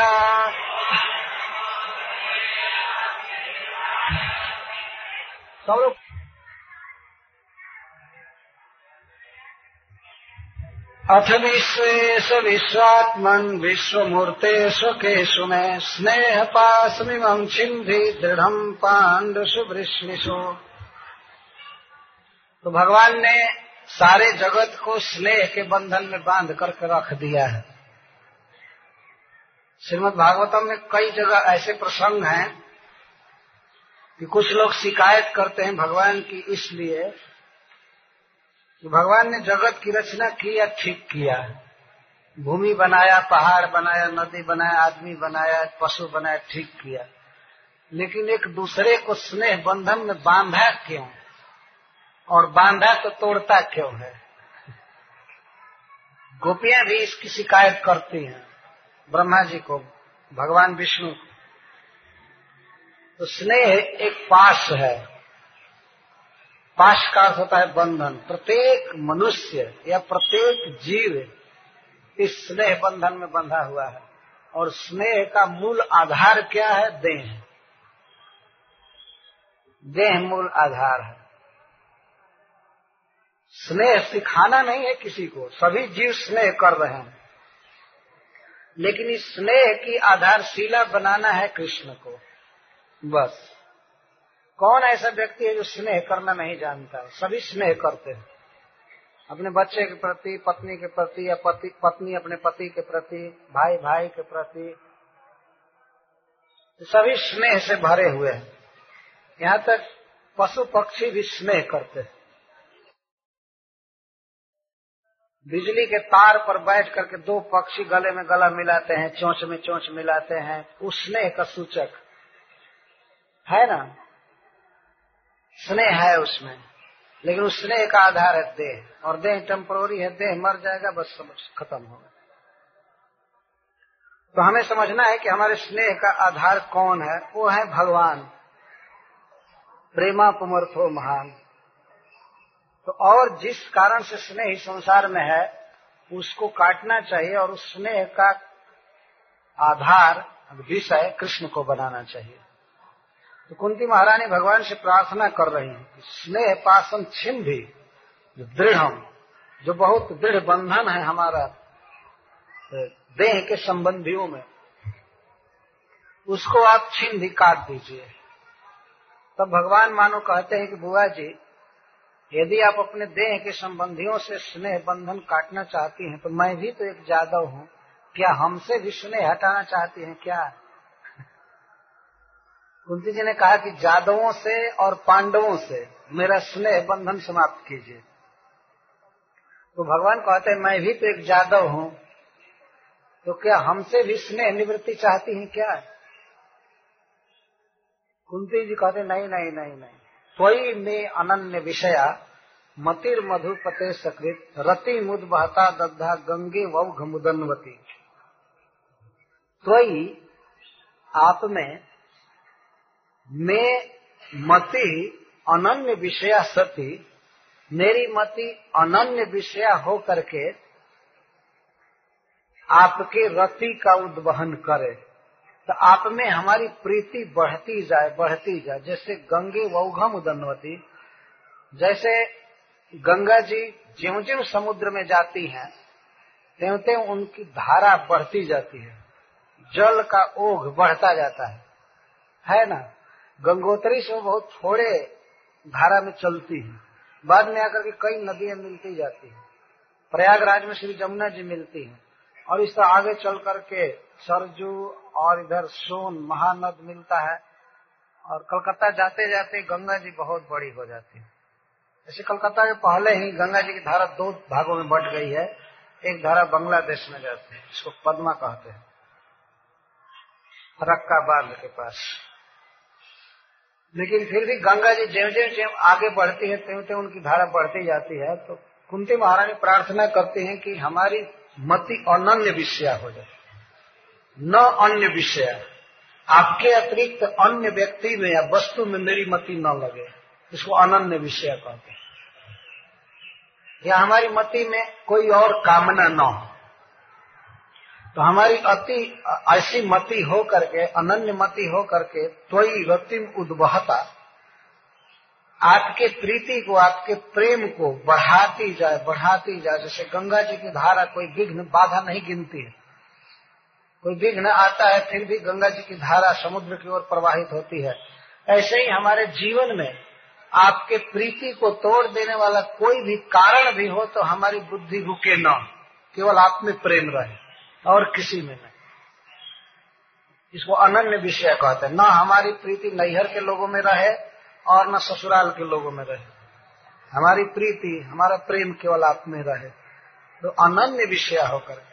सब लोग अथ विश्वेश विश्वात्मन विश्वमूर्ते स्वकेशु में स्नेह पासमिमं छिन्धि दृढ़ पांडुषु वृष्णिषु तो भगवान ने सारे जगत को स्नेह के बंधन में बाँध करके रख दिया है। श्रीमद भागवतम में कई जगह ऐसे प्रसंग हैं कि कुछ लोग शिकायत करते हैं भगवान की इसलिए कि भगवान ने जगत की रचना की या ठीक किया? भूमि बनाया, पहाड़ बनाया, नदी बनाया, आदमी बनाया, पशु बनाया, ठीक किया। लेकिन एक दूसरे को स्नेह बंधन में बांधा क्यों? और बांधा तो तोड़ता क्यों है? गोपियाँ भी इसकी शिकायत करती हैं, ब्रह्मा जी को, भगवान विष्णु को। तो स्नेह एक पास है। पाश का होता है बंधन। प्रत्येक मनुष्य या प्रत्येक जीव इस स्नेह बंधन में बंधा हुआ है। और स्नेह का मूल आधार क्या है? देह। देह मूल आधार है। स्नेह सिखाना नहीं है किसी को। सभी जीव स्नेह कर रहे हैं। लेकिन इस स्नेह की आधारशिला बनाना है कृष्ण को। बस। कौन ऐसा व्यक्ति है जो स्नेह करना नहीं जानता? सभी स्नेह करते हैं। अपने बच्चे के प्रति, पत्नी के प्रति, या पति, पत्नी अपने पति के प्रति, भाई भाई के प्रति सभी स्नेह से भरे हुए हैं। यहाँ तक पशु पक्षी भी स्नेह करते हैं। बिजली के तार पर बैठ करके दो पक्षी गले में गला मिलाते हैं, चोंच में चोंच मिलाते हैं उस स्नेह का सूचक। है ना? स्नेह है उसमें। लेकिन उस स्नेह का आधार है देह। और देह टेम्पोरी है, देह मर जाएगा, बस सब खत्म होगा तो हमें समझना है कि हमारे स्नेह का आधार कौन है? वो है भगवान। प्रेमा पुमर्थो महान। तो और जिस कारण से स्नेह संसार में है, उसको काटना चाहिए और उस स्नेह का आधार, विषय कृष्ण को बनाना चाहिए। तो कुंती महारानी भगवान से प्रार्थना कर रही है कि स्नेह पासन छिन भी, जो दृढ़ जो बहुत दृढ़ बंधन है हमारा देह के संबंधियों में, उसको आप छीन भी काट दीजिए। तब तो भगवान मानो कहते हैं कि बुआ जी, यदि आप अपने देह के संबंधियों से स्नेह बंधन काटना चाहती हैं तो मैं भी तो एक जादव हूँ। क्या हमसे भी स्नेह हटाना चाहती हैं? क्या? कुंती जी ने कहा कि जादवों से और पांडवों से मेरा स्नेह बंधन समाप्त कीजिए। तो भगवान कहते हैं, मैं भी तो एक जादव हूँ। तो क्या हमसे भी स्नेह निवृत्ति चाहती हैं क्या? कुंती जी कहते नहीं नहीं नहीं नहीं। त्वयी में अनन्य विषया मतिर मधुपते सकृत रति मुद बहता दग्धा गंगे वौघ मुदनवती। त्वयी आप में मैं मति अनन्य विषया सती। मेरी मति अनन्य विषया हो करके आपके रति का उद्वहन करे। तो आप में हमारी प्रीति बढ़ती जाए बढ़ती जाए। जैसे गंगे वौघम उदनवती, जैसे गंगा जी ज्यो ज्यो समुद्र में जाती हैं त्यों त्यों उनकी धारा बढ़ती जाती है। जल का ओघ बढ़ता जाता है। है ना? गंगोत्री से बहुत थोड़े धारा में चलती है। बाद में आकर के कई नदियाँ मिलती जाती है। प्रयागराज में श्री जमुना जी मिलती हैं। और इस तरह आगे चल करके सरजू और इधर सोन महानद मिलता है। और कलकत्ता जाते जाते गंगा जी बहुत बड़ी हो जाती है। जैसे कलकत्ता के पहले ही गंगा जी की धारा दो भागों में बट गई है। एक धारा बांग्लादेश में जाती है इसको पद्मा कहते हैं। रक्का बाँध के पास। लेकिन फिर भी गंगा जी ज्यो ज्यो ज्यो आगे बढ़ती है, त्यों त्यों उनकी धारा बढ़ती जाती है तो कुंती महारानी प्रार्थना करती हैं कि हमारी मति अनन्य विषय हो जाए। न अन्य विषय। आपके अतिरिक्त अन्य व्यक्ति में या वस्तु में मेरी मति न लगे, इसको अनन्य विषय कहते हैं। या हमारी मति में कोई और कामना न हो। तो हमारी अति, ऐसी मति हो करके अनन्य मति हो करके त्वई रतिम उद्वहता, आपके प्रीति को, आपके प्रेम को बढ़ाती जाए बढ़ाती जाए। जैसे गंगा जी की धारा कोई विघ्न, बाधा नहीं गिनती है। कोई विघ्न आता है, फिर भी गंगा जी की धारा समुद्र की ओर प्रवाहित होती है। ऐसे ही हमारे जीवन में आपके प्रीति को तोड़ देने वाला कोई भी कारण भी हो तो हमारी बुद्धि रुके न। केवल आप में प्रेम रहे। और किसी में नहीं। इसको अनन्य विषय कहते हैं। न हमारी प्रीति नैहर के लोगों में रहे और न ससुराल के लोगों में रहे। हमारी प्रीति, हमारा प्रेम केवल आप में रहे। तो अनन्य विषय होकर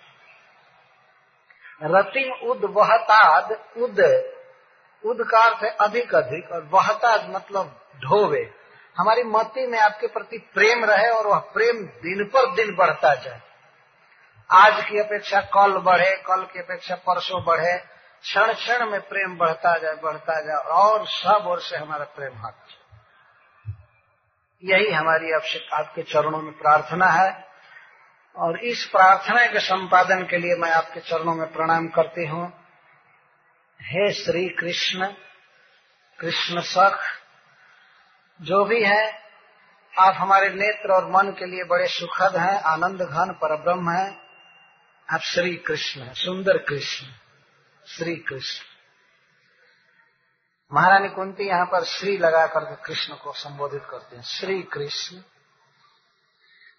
रतिम उद, वहताद, उद। उद का अर्थ है अधिक अधिक, और वहताद मतलब ढोवे। हमारी मति में आपके प्रति प्रेम रहे और वह प्रेम दिन पर दिन बढ़ता जाए। आज की अपेक्षा कल बढ़े, कल की अपेक्षा परसों बढ़े। क्षण क्षण में प्रेम बढ़ता जाए बढ़ता जाए, और सब ओर से हमारा प्रेम हट यही हमारी आपके चरणों में प्रार्थना है। और इस प्रार्थना के संपादन के लिए मैं आपके चरणों में प्रणाम करती हूँ। हे श्री कृष्ण कृष्ण सख, जो भी है, आप हमारे नेत्र और मन के लिए बड़े सुखद हैं आनंद घन पर ब्रह्म है। आप श्री कृष्ण सुंदर कृष्ण श्री कृष्ण महारानी कुंती यहाँ पर श्री लगा करके कृष्ण को संबोधित करते हैं, श्री कृष्ण।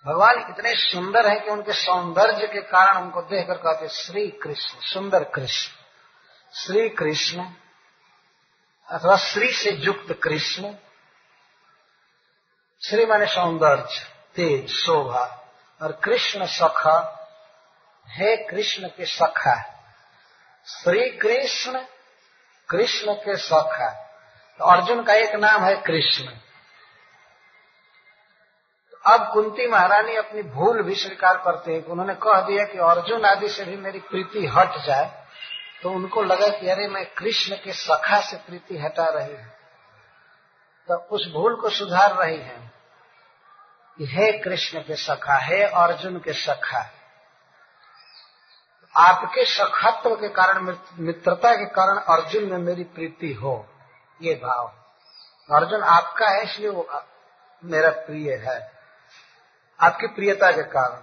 भगवान इतने सुंदर हैं कि उनके सौंदर्य के कारण उनको देखकर कहते श्री कृष्ण, सुंदर कृष्ण, श्री कृष्ण, अथवा श्री से युक्त कृष्ण, श्री माने सौंदर्य, तेज, शोभा, और कृष्ण सखा हे कृष्ण के सखा, श्री कृष्ण कृष्ण के सखा। तो अर्जुन का एक नाम है कृष्ण। तो अब कुंती महारानी अपनी भूल भी स्वीकार करते हैं उन्होंने कह दिया कि अर्जुन आदि से भी मेरी प्रीति हट जाए तो उनको लगा कि अरे मैं कृष्ण के सखा से प्रीति हटा रही हूँ। तो उस भूल को सुधार रही है। हे कृष्ण के सखा, हे अर्जुन के सखा आपके सखत्व के कारण मित्रता के कारण अर्जुन में मेरी प्रीति हो ये भाव। अर्जुन आपका है इसलिए वो मेरा प्रिय है। आपकी प्रियता के कारण।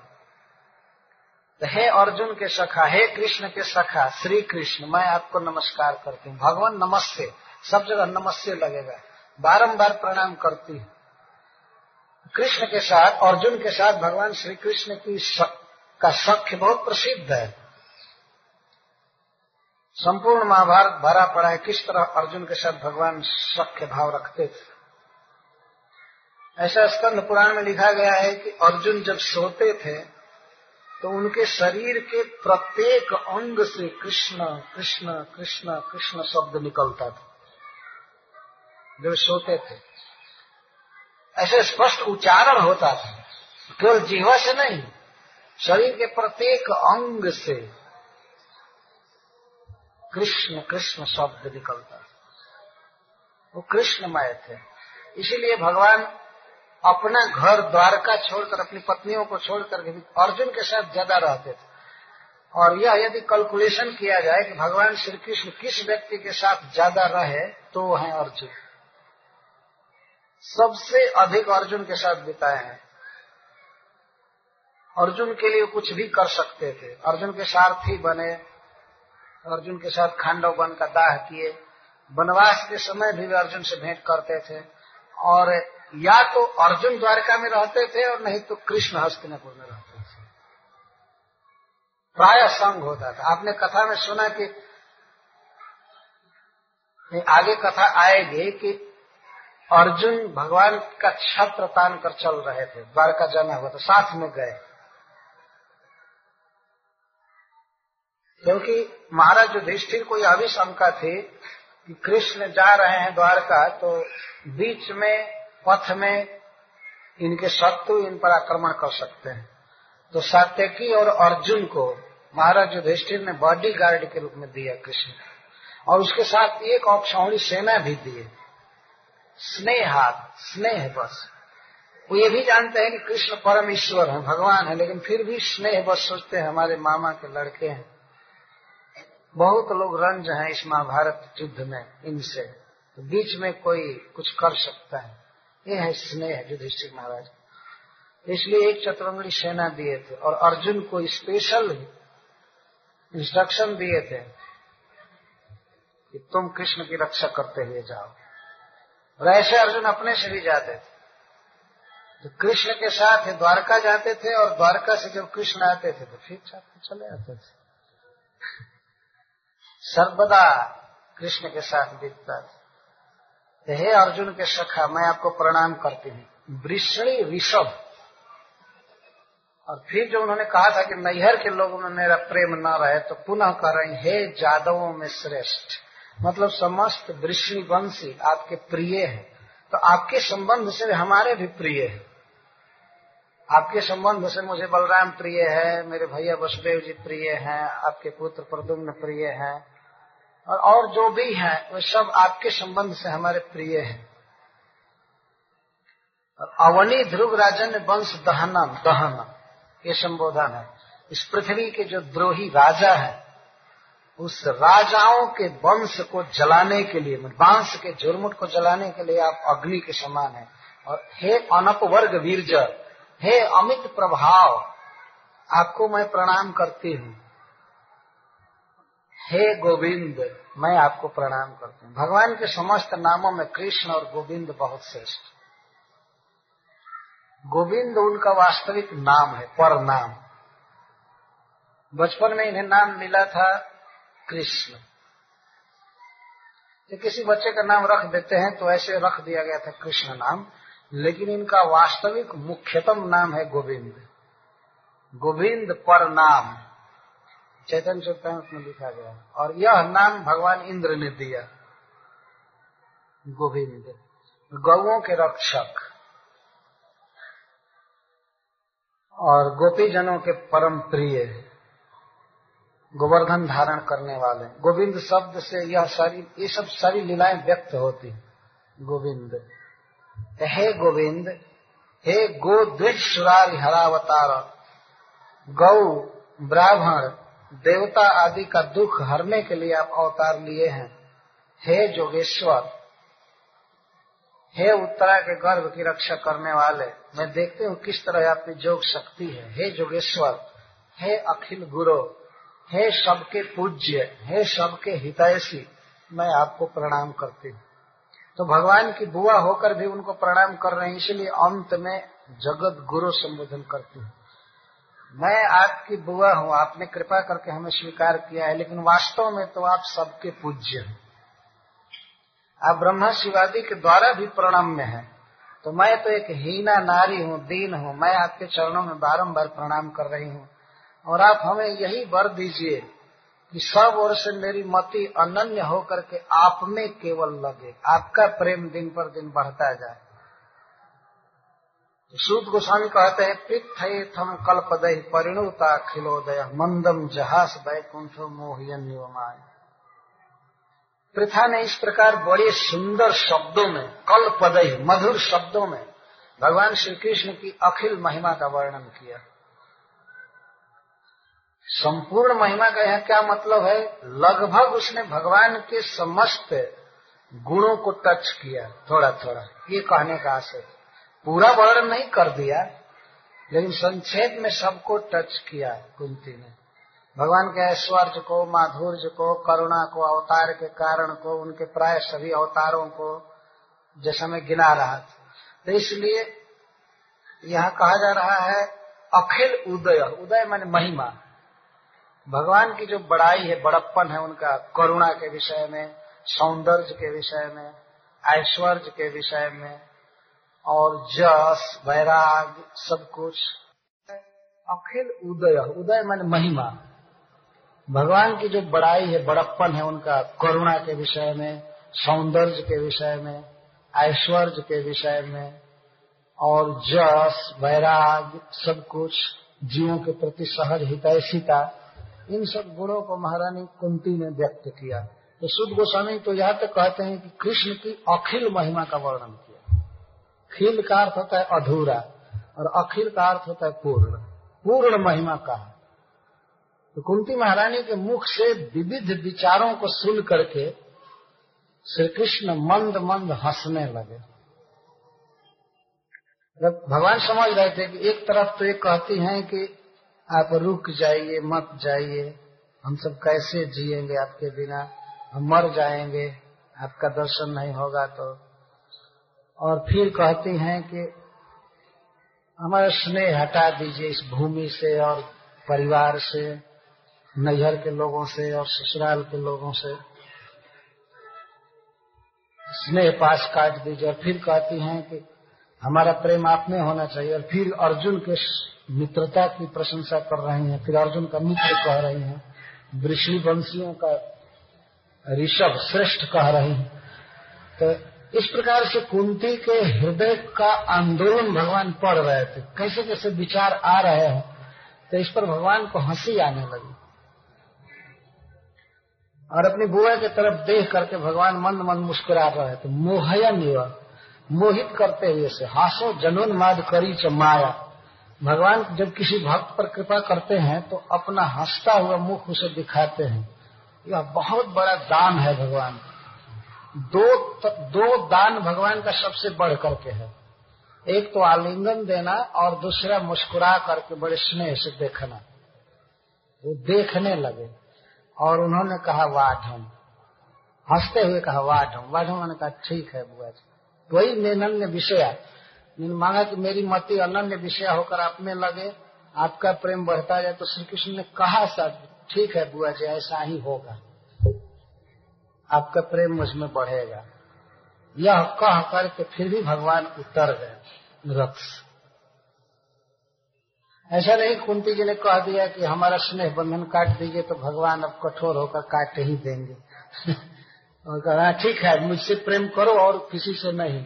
तो हे अर्जुन के सखा हे कृष्ण के सखा श्री कृष्ण मैं आपको नमस्कार करती हूँ। भगवान नमस्ते। सब जगह नमस्ते लगेगा। बारंबार प्रणाम करती हूँ। कृष्ण के साथ अर्जुन के साथ भगवान श्री कृष्ण की सक, का सख्य बहुत प्रसिद्ध है। संपूर्ण महाभारत भरा पड़ा है। किस तरह अर्जुन के साथ भगवान सख्य भाव रखते थे? ऐसा स्कंद पुराण में लिखा गया है कि अर्जुन जब सोते थे तो उनके शरीर के प्रत्येक अंग से कृष्ण कृष्ण कृष्ण कृष्ण शब्द निकलता था। जब सोते थे। ऐसे स्पष्ट उच्चारण होता था। केवल जीवा से नहीं, शरीर के प्रत्येक अंग से कृष्ण कृष्ण शब्द निकलता। वो कृष्णमय थे। इसीलिए भगवान अपना घर द्वारका छोड़कर, अपनी पत्नियों को छोड़कर अर्जुन के साथ ज़्यादा रहते थे। और यह यदि कैलकुलेशन किया जाए कि भगवान श्री कृष्ण किस व्यक्ति के साथ ज़्यादा रहे तो वो है अर्जुन। सबसे अधिक अर्जुन के साथ बिताए हैं। अर्जुन के लिए कुछ भी कर सकते थे। अर्जुन के सारथी बने अर्जुन के साथ खांडव वन का दाह किए। वनवास के समय भी वे अर्जुन से भेंट करते थे। और या तो अर्जुन द्वारका में रहते थे और नहीं तो कृष्ण हस्तिनापुर में रहते थे। प्राय संग होता था। आपने कथा में सुना कि आगे कथा आएगी कि अर्जुन भगवान का छत्र तान कर चल रहे थे। द्वारका जाना हुआ तो साथ में गए। क्योंकि महाराज युधिष्ठिर को यह भी शंका थी कि कृष्ण जा रहे हैं द्वारका तो बीच में, पथ में इनके शत्रु इन पर आक्रमण कर सकते हैं। तो सात्यकी और अर्जुन को महाराज युधिष्ठिर ने बॉडी गार्ड के रूप में दिया कृष्ण और उसके साथ एक औक्षौणी सेना भी दिए स्नेहात स्नेह बस। वो ये भी जानते हैं कि कृष्ण परम ईश्वर है, भगवान है, लेकिन फिर भी स्नेह बस सोचते हैं, हमारे मामा के लड़के हैं। बहुत लोग रंज हैं इस महाभारत युद्ध में, इनसे। तो बीच में कोई कुछ कर सकता है। ये है स्नेह, युधिष्ठिर महाराज। इसलिए एक चतुरंगड़ी सेना दिए थे और अर्जुन को स्पेशल इंस्ट्रक्शन दिए थे कि तुम कृष्ण की रक्षा करते हुए जाओ। और ऐसे अर्जुन अपने से भी जाते थे। तो कृष्ण के साथ द्वारका जाते थे और द्वारका से जब कृष्ण आते थे तो फिर चले आते थे। सर्वदा कृष्ण के साथ बीतता था हे अर्जुन के सखा, मैं आपको प्रणाम करती हूँ। वृषणी ऋषभ। और फिर जो उन्होंने कहा था कि नैहर के लोगों में मेरा प्रेम न रहे तो पुनः कह रहे हे जादवों में श्रेष्ठ। मतलब समस्त वृष्णि वंशी आपके प्रिय है। तो आपके संबंध से हमारे भी प्रिय है। आपके संबंध से मुझे बलराम प्रिय है, मेरे भैया वसुदेव जी प्रिय हैं, आपके पुत्र प्रदुम्न प्रिय हैं। और और जो भी है, वे सब आपके संबंध से हमारे प्रिय हैं। अवनी ध्रुव राजन वंश दहनम दहन ये संबोधन है। इस पृथ्वी के जो द्रोही राजा है, उस राजाओं के वंश को जलाने के लिए बाँस के झुरमुट को जलाने के लिए आप अग्नि के समान है। और हे अनपवर्ग वीरज हे अमित प्रभाव, आपको मैं प्रणाम करती हूँ। हे गोविंद, मैं आपको प्रणाम करती हूँ। भगवान के समस्त नामों में कृष्ण और गोविंद बहुत श्रेष्ठ। गोविंद उनका वास्तविक नाम है, पर नाम। बचपन में इन्हें नाम मिला था कृष्ण। तो किसी बच्चे का नाम रख देते हैं तो ऐसे रख दिया गया था कृष्ण नाम, लेकिन इनका वास्तविक मुख्यतम नाम है गोविंद। गोविंद पर नाम। चैतन्य चैतन्य में लिखा गया और यह नाम भगवान इंद्र ने दिया। गोविंद गौओं के रक्षक। और गोपी जनों के परम प्रिय। गोवर्धन धारण करने वाले। गोविंद शब्द से यह सारी, ये सब सारी लीलाएँ व्यक्त होती गोविंद। हे गोविंद, हे गो द्विज हरावतार गौ, ब्राह्मण देवता आदि का दुख हरने के लिए आप अवतार लिए हैं। हे जोगेश्वर, हे उत्तरा के गर्भ की रक्षा करने वाले, मैं देखती हूँ किस तरह आपकी जोग शक्ति है। हे जोगेश्वर, हे अखिल गुरु, हे सबके पूज्य, हे सबके हितैषी, मैं आपको प्रणाम करती हूँ। तो भगवान की बुआ होकर भी उनको प्रणाम कर रहे हैं, इसलिए अंत में जगत गुरु संबोधन करती हूँ। मैं आपकी बुआ हूँ, आपने कृपा करके हमें स्वीकार किया है, लेकिन वास्तव में तो आप सबके पूज्य हैं। आप ब्रह्मा शिवादी के द्वारा भी प्रणाम में हैं। तो मैं तो एक हीना नारी हूँ, दीन हूँ। मैं आपके चरणों में बारंबार प्रणाम कर रही हूँ। और आप हमें यही वर दीजिए कि सब ओर से मेरी मति अनन्य होकर के आप में केवल लगे, आपका प्रेम दिन पर दिन बढ़ता जाए। सूत गोस्वामी कहते हैं पिथ थम कल्पदय परिणुता खिलोदय मंदम जहास बैकुंठ मोहियन निवमाय प्रथा ने इस प्रकार बड़े सुंदर शब्दों में कल पदय मधुर शब्दों में, भगवान श्री कृष्ण की अखिल महिमा का वर्णन किया। संपूर्ण महिमा का यह क्या मतलब है? लगभग उसने भगवान के समस्त गुणों को टच किया थोड़ा थोड़ा ये कहने का आशय पूरा वर्णन नहीं कर दिया, लेकिन संक्षेप में सबको टच किया कुंती ने। भगवान के ऐश्वर्य को, माधुर्य को, करुणा को, अवतार के कारण को, उनके प्राय सभी अवतारों को जैसा मैं गिना रहा था। तो इसलिए यहाँ कहा जा रहा है, अखिल उदय। उदय माने महिमा। भगवान की जो बड़ाई है, बड़प्पन है उनका, करुणा के विषय में, सौंदर्य के विषय में, ऐश्वर्य के विषय में और जस, वैराग, सब कुछ। अखिल उदय उदय मान महिमा। भगवान की जो बड़ाई है, बड़प्पन है उनका, करुणा के विषय में, सौंदर्य के विषय में, ऐश्वर्य के विषय में, और जस, वैराग, सब कुछ, जीवों के प्रति सहज हितैषिता, इन सब गुणों को महारानी कुंती ने व्यक्त किया। तो शुद्ध गोस्वामी तो यहाँ तक कहते हैं कि कृष्ण की अखिल महिमा का वर्णन किया। खिल का अर्थ होता है अधूरा और अखिल का अर्थ होता है पूर्ण। पूर्ण महिमा का। तो कुंती महारानी के मुख से विविध विचारों को सुन करके श्री कृष्ण मंद मंद हंसने लगे। भगवान समझ रहे थे कि एक तरफ़ तो ये कहती हैं कि आप रुक जाइए, मत जाइए, हम सब कैसे जिएँगे आपके बिना? हम मर जाएँगे, आपका दर्शन नहीं होगा तो और फिर कहती हैं कि हमारा स्नेह हटा दीजिए इस भूमि से और परिवार से, नैहर के लोगों से और ससुराल के लोगों से। स्नेह पास काट दीजिए और फिर कहती हैं कि हमारा प्रेम आप में होना चाहिए और फिर अर्जुन के मित्रता की प्रशंसा कर रही हैं। फिर अर्जुन का मित्र कह रही हैं। वृषि वंशियों का ऋषभ श्रेष्ठ कह रही हैं। तो इस प्रकार से कुंती के हृदय का आंदोलन भगवान पढ़ रहे थे। कैसे कैसे विचार आ रहे हैं तो इस पर भगवान को हँसी आने लगी। और अपनी बुआ की तरफ़ देख करके भगवान मंद मंद मुस्कुरा रहे थे। मोहयन युवा, मोहित करते हुए से, हासो जनोन्माद करी च माया। भगवान जब किसी भक्त पर कृपा करते हैं तो अपना हंसता हुआ मुख उसे दिखाते हैं। यह बहुत बड़ा दान है भगवान दो दो दान भगवान का सबसे बढ़ करके है। एक तो आलिंगन देना और दूसरा मुस्कुरा करके बड़े स्नेह से देखना। वो देखने लगे और उन्होंने कहा, वाढ़। हँसते हुए कहा, वाढ़। वाढ़ ने कहा, ठीक है बुआ जी। वही निनन्य विषय। मैंने मांगा कि मेरी मति अनन्य विषय होकर आप में लगे। आपका प्रेम बढ़ता जाए तो श्री कृष्ण ने कहा, सब ठीक है बुआ जी, ऐसा ही होगा। आपका प्रेम मुझमें बढ़ेगा। यह कह करके फिर भी भगवान उतर गए रथ ऐसा नहीं कुंती जी ने कह दिया कि हमारा स्नेह बंधन काट दीजिए तो भगवान अब कठोर होकर काट ही देंगे। और कहा हाँ, ठीक है मुझसे प्रेम करो और किसी से नहीं।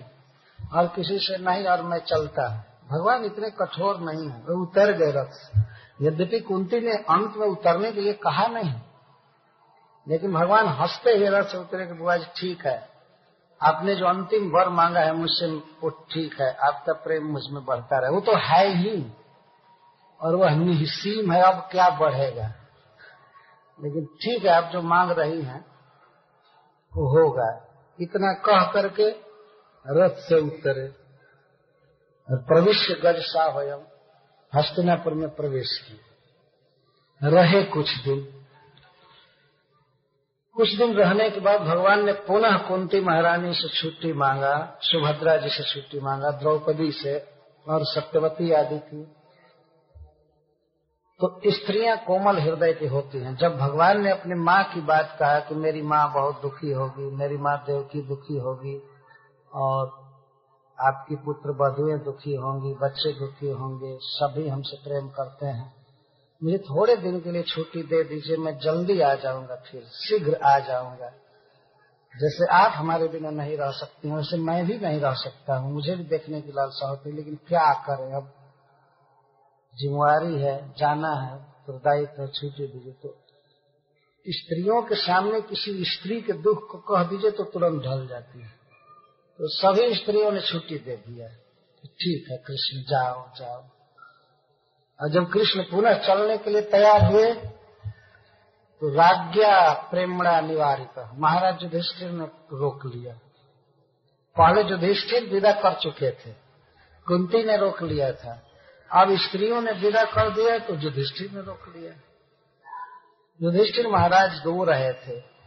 और किसी से नहीं और मैं चलता भगवान इतने कठोर नहीं है वो उतर गए रथ यद्यपि कुंती ने अंत में उतरने के लिए कहा नहीं लेकिन भगवान हँसते ही रथ से उतरे कि बुआ जी ठीक है। आपने जो अंतिम वर मांगा है मुझसे, वो ठीक है। आपका प्रेम मुझमें बढ़ता रहे। वो तो है ही। और वह निसीम है, अब क्या बढ़ेगा? लेकिन ठीक है, आप जो मांग रही हैं, वो होगा। इतना कह करके रथ से उतरे। और प्रविश्य गज सावयम हस्तिनापुर में प्रवेश किए रहे कुछ दिन। कुछ दिन रहने के बाद भगवान ने पुनः कुंती महारानी से छुट्टी मांगा, सुभद्रा जी से छुट्टी मांगा, द्रौपदी से और सत्यवती आदि की। तो स्त्रियाँ कोमल हृदय की होती हैं। जब भगवान ने अपनी माँ की बात कहा कि मेरी माँ बहुत दुखी होगी, मेरी माँ देवकी दुखी होगी और आपकी पुत्र बधुएँ दुखी होंगी, बच्चे दुखी होंगे, सभी हमसे प्रेम करते हैं। मुझे थोड़े दिन के लिए छुट्टी दे दीजिए, मैं जल्दी आ जाऊँगा फिर, शीघ्र आ जाऊँगा। जैसे आप हमारे बिना नहीं रह सकती हैं, वैसे मैं भी नहीं रह सकता हूँ। मुझे भी देखने की लालसा होती है, लेकिन क्या करें? अब जिम्मेवारी है, जाना है तो छुट्टी दीजिए तो। स्त्रियों के सामने किसी स्त्री के दुख को कह दीजिए तो तुरंत ढल जाती है। तो सभी स्त्रियों ने छुट्टी दे दिया ठीक है, कृष्ण, जाओ जाओ। और जब कृष्ण पुनः चलने के लिए तैयार हुए तो राज्ञा प्रेमणा निवारित। महाराज युधिष्ठिर ने रोक लिया। पहले युधिष्ठिर विदा कर चुके थे। कुंती ने रोक लिया था। अब स्त्रियों ने विदा कर दिया तो युधिष्ठिर ने रोक लिया। युधिष्ठिर महाराज दो रहे थे।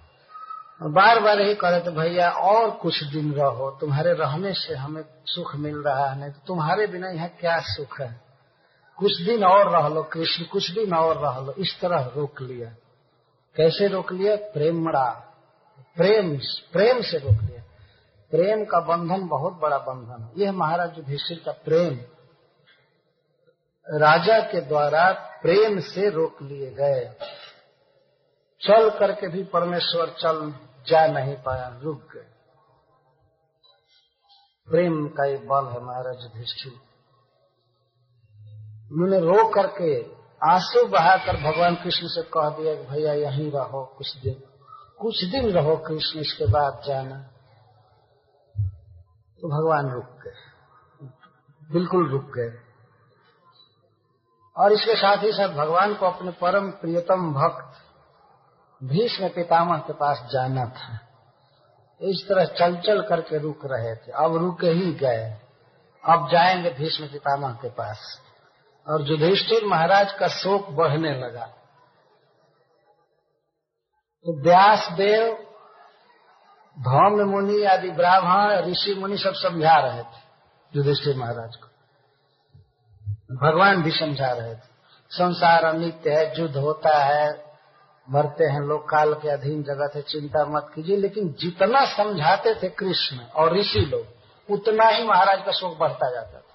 बार बार यही कह रहे थे, भैया, और कुछ दिन रहो। तुम्हारे रहने से हमें सुख मिल रहा है, नहीं तो तुम्हारे बिना यहाँ क्या सुख है? कुछ दिन और रह लो, कृष्ण कुछ दिन और रह लो, इस तरह रोक लिया। कैसे रोक लिया? प्रेमड़ा प्रेम प्रेम से रोक लिया। प्रेम का बंधन बहुत बड़ा बंधन है। यह महाराज युधिष्ठिर का प्रेम। राजा के द्वारा प्रेम से रोक लिए गए। चल करके भी परमेश्वर चल जा नहीं पाया, रुक गए। प्रेम का एक बल है महाराज युधिष्ठिर। उन्होंने रो करके आँसू बहाकर भगवान कृष्ण से कह दिया कि भैया यहीं रहो, कुछ दिन कुछ दिन रहो कृष्ण, इसके बाद जाना। तो भगवान रुक गए। बिल्कुल रुक गए। और इसके साथ ही साथ भगवान को अपने परम प्रियतम भक्त भीष्म पितामह के पास जाना था। इस तरह चल चल करके रुक रहे थे। अब रुके ही गए। अब जाएँगे भीष्म पितामह के पास। और युधिष्ठिर महाराज का शोक बढ़ने लगा। तो व्यास देव धौम्य मुनि आदि ब्राह्मण ऋषि मुनि सब समझा रहे थे, युधिष्ठिर महाराज को। भगवान भी समझा रहे थे। संसार अनित्य है, युद्ध होता है, मरते हैं लोग, काल के अधीन जगत है, चिंता मत कीजिए, लेकिन जितना समझाते थे कृष्ण और ऋषि लोग, उतना ही महाराज का शोक बढ़ता जाता था।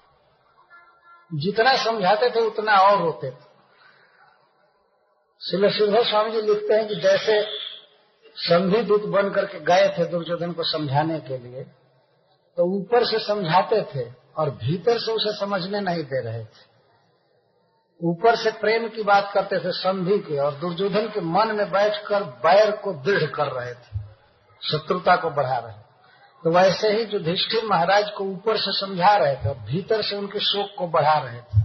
जितना समझाते थे, उतना और होते थे। श्री सिंह स्वामी जी लिखते हैं कि जैसे संधि दूत बन करके गए थे दुर्योधन को समझाने के लिए तो ऊपर से समझाते थे और भीतर से उसे समझने नहीं दे रहे थे। ऊपर से प्रेम की बात करते थे संधि के और दुर्योधन के मन में बैठकर बैर को दृढ़ कर रहे थे, शत्रुता को बढ़ा रहे तो वैसे ही युधिष्ठिर महाराज को ऊपर से समझा रहे थे और भीतर से उनके शोक को बढ़ा रहे थे।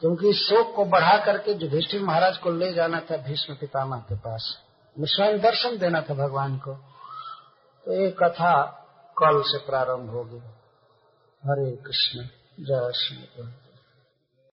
क्योंकि इस शोक को बढ़ा करके युधिष्ठिर महाराज को ले जाना था भीष्म पितामह के पास स्वयं दर्शन देना था भगवान को तो ये कथा कल से प्रारंभ होगी। हरे कृष्ण, जय श्री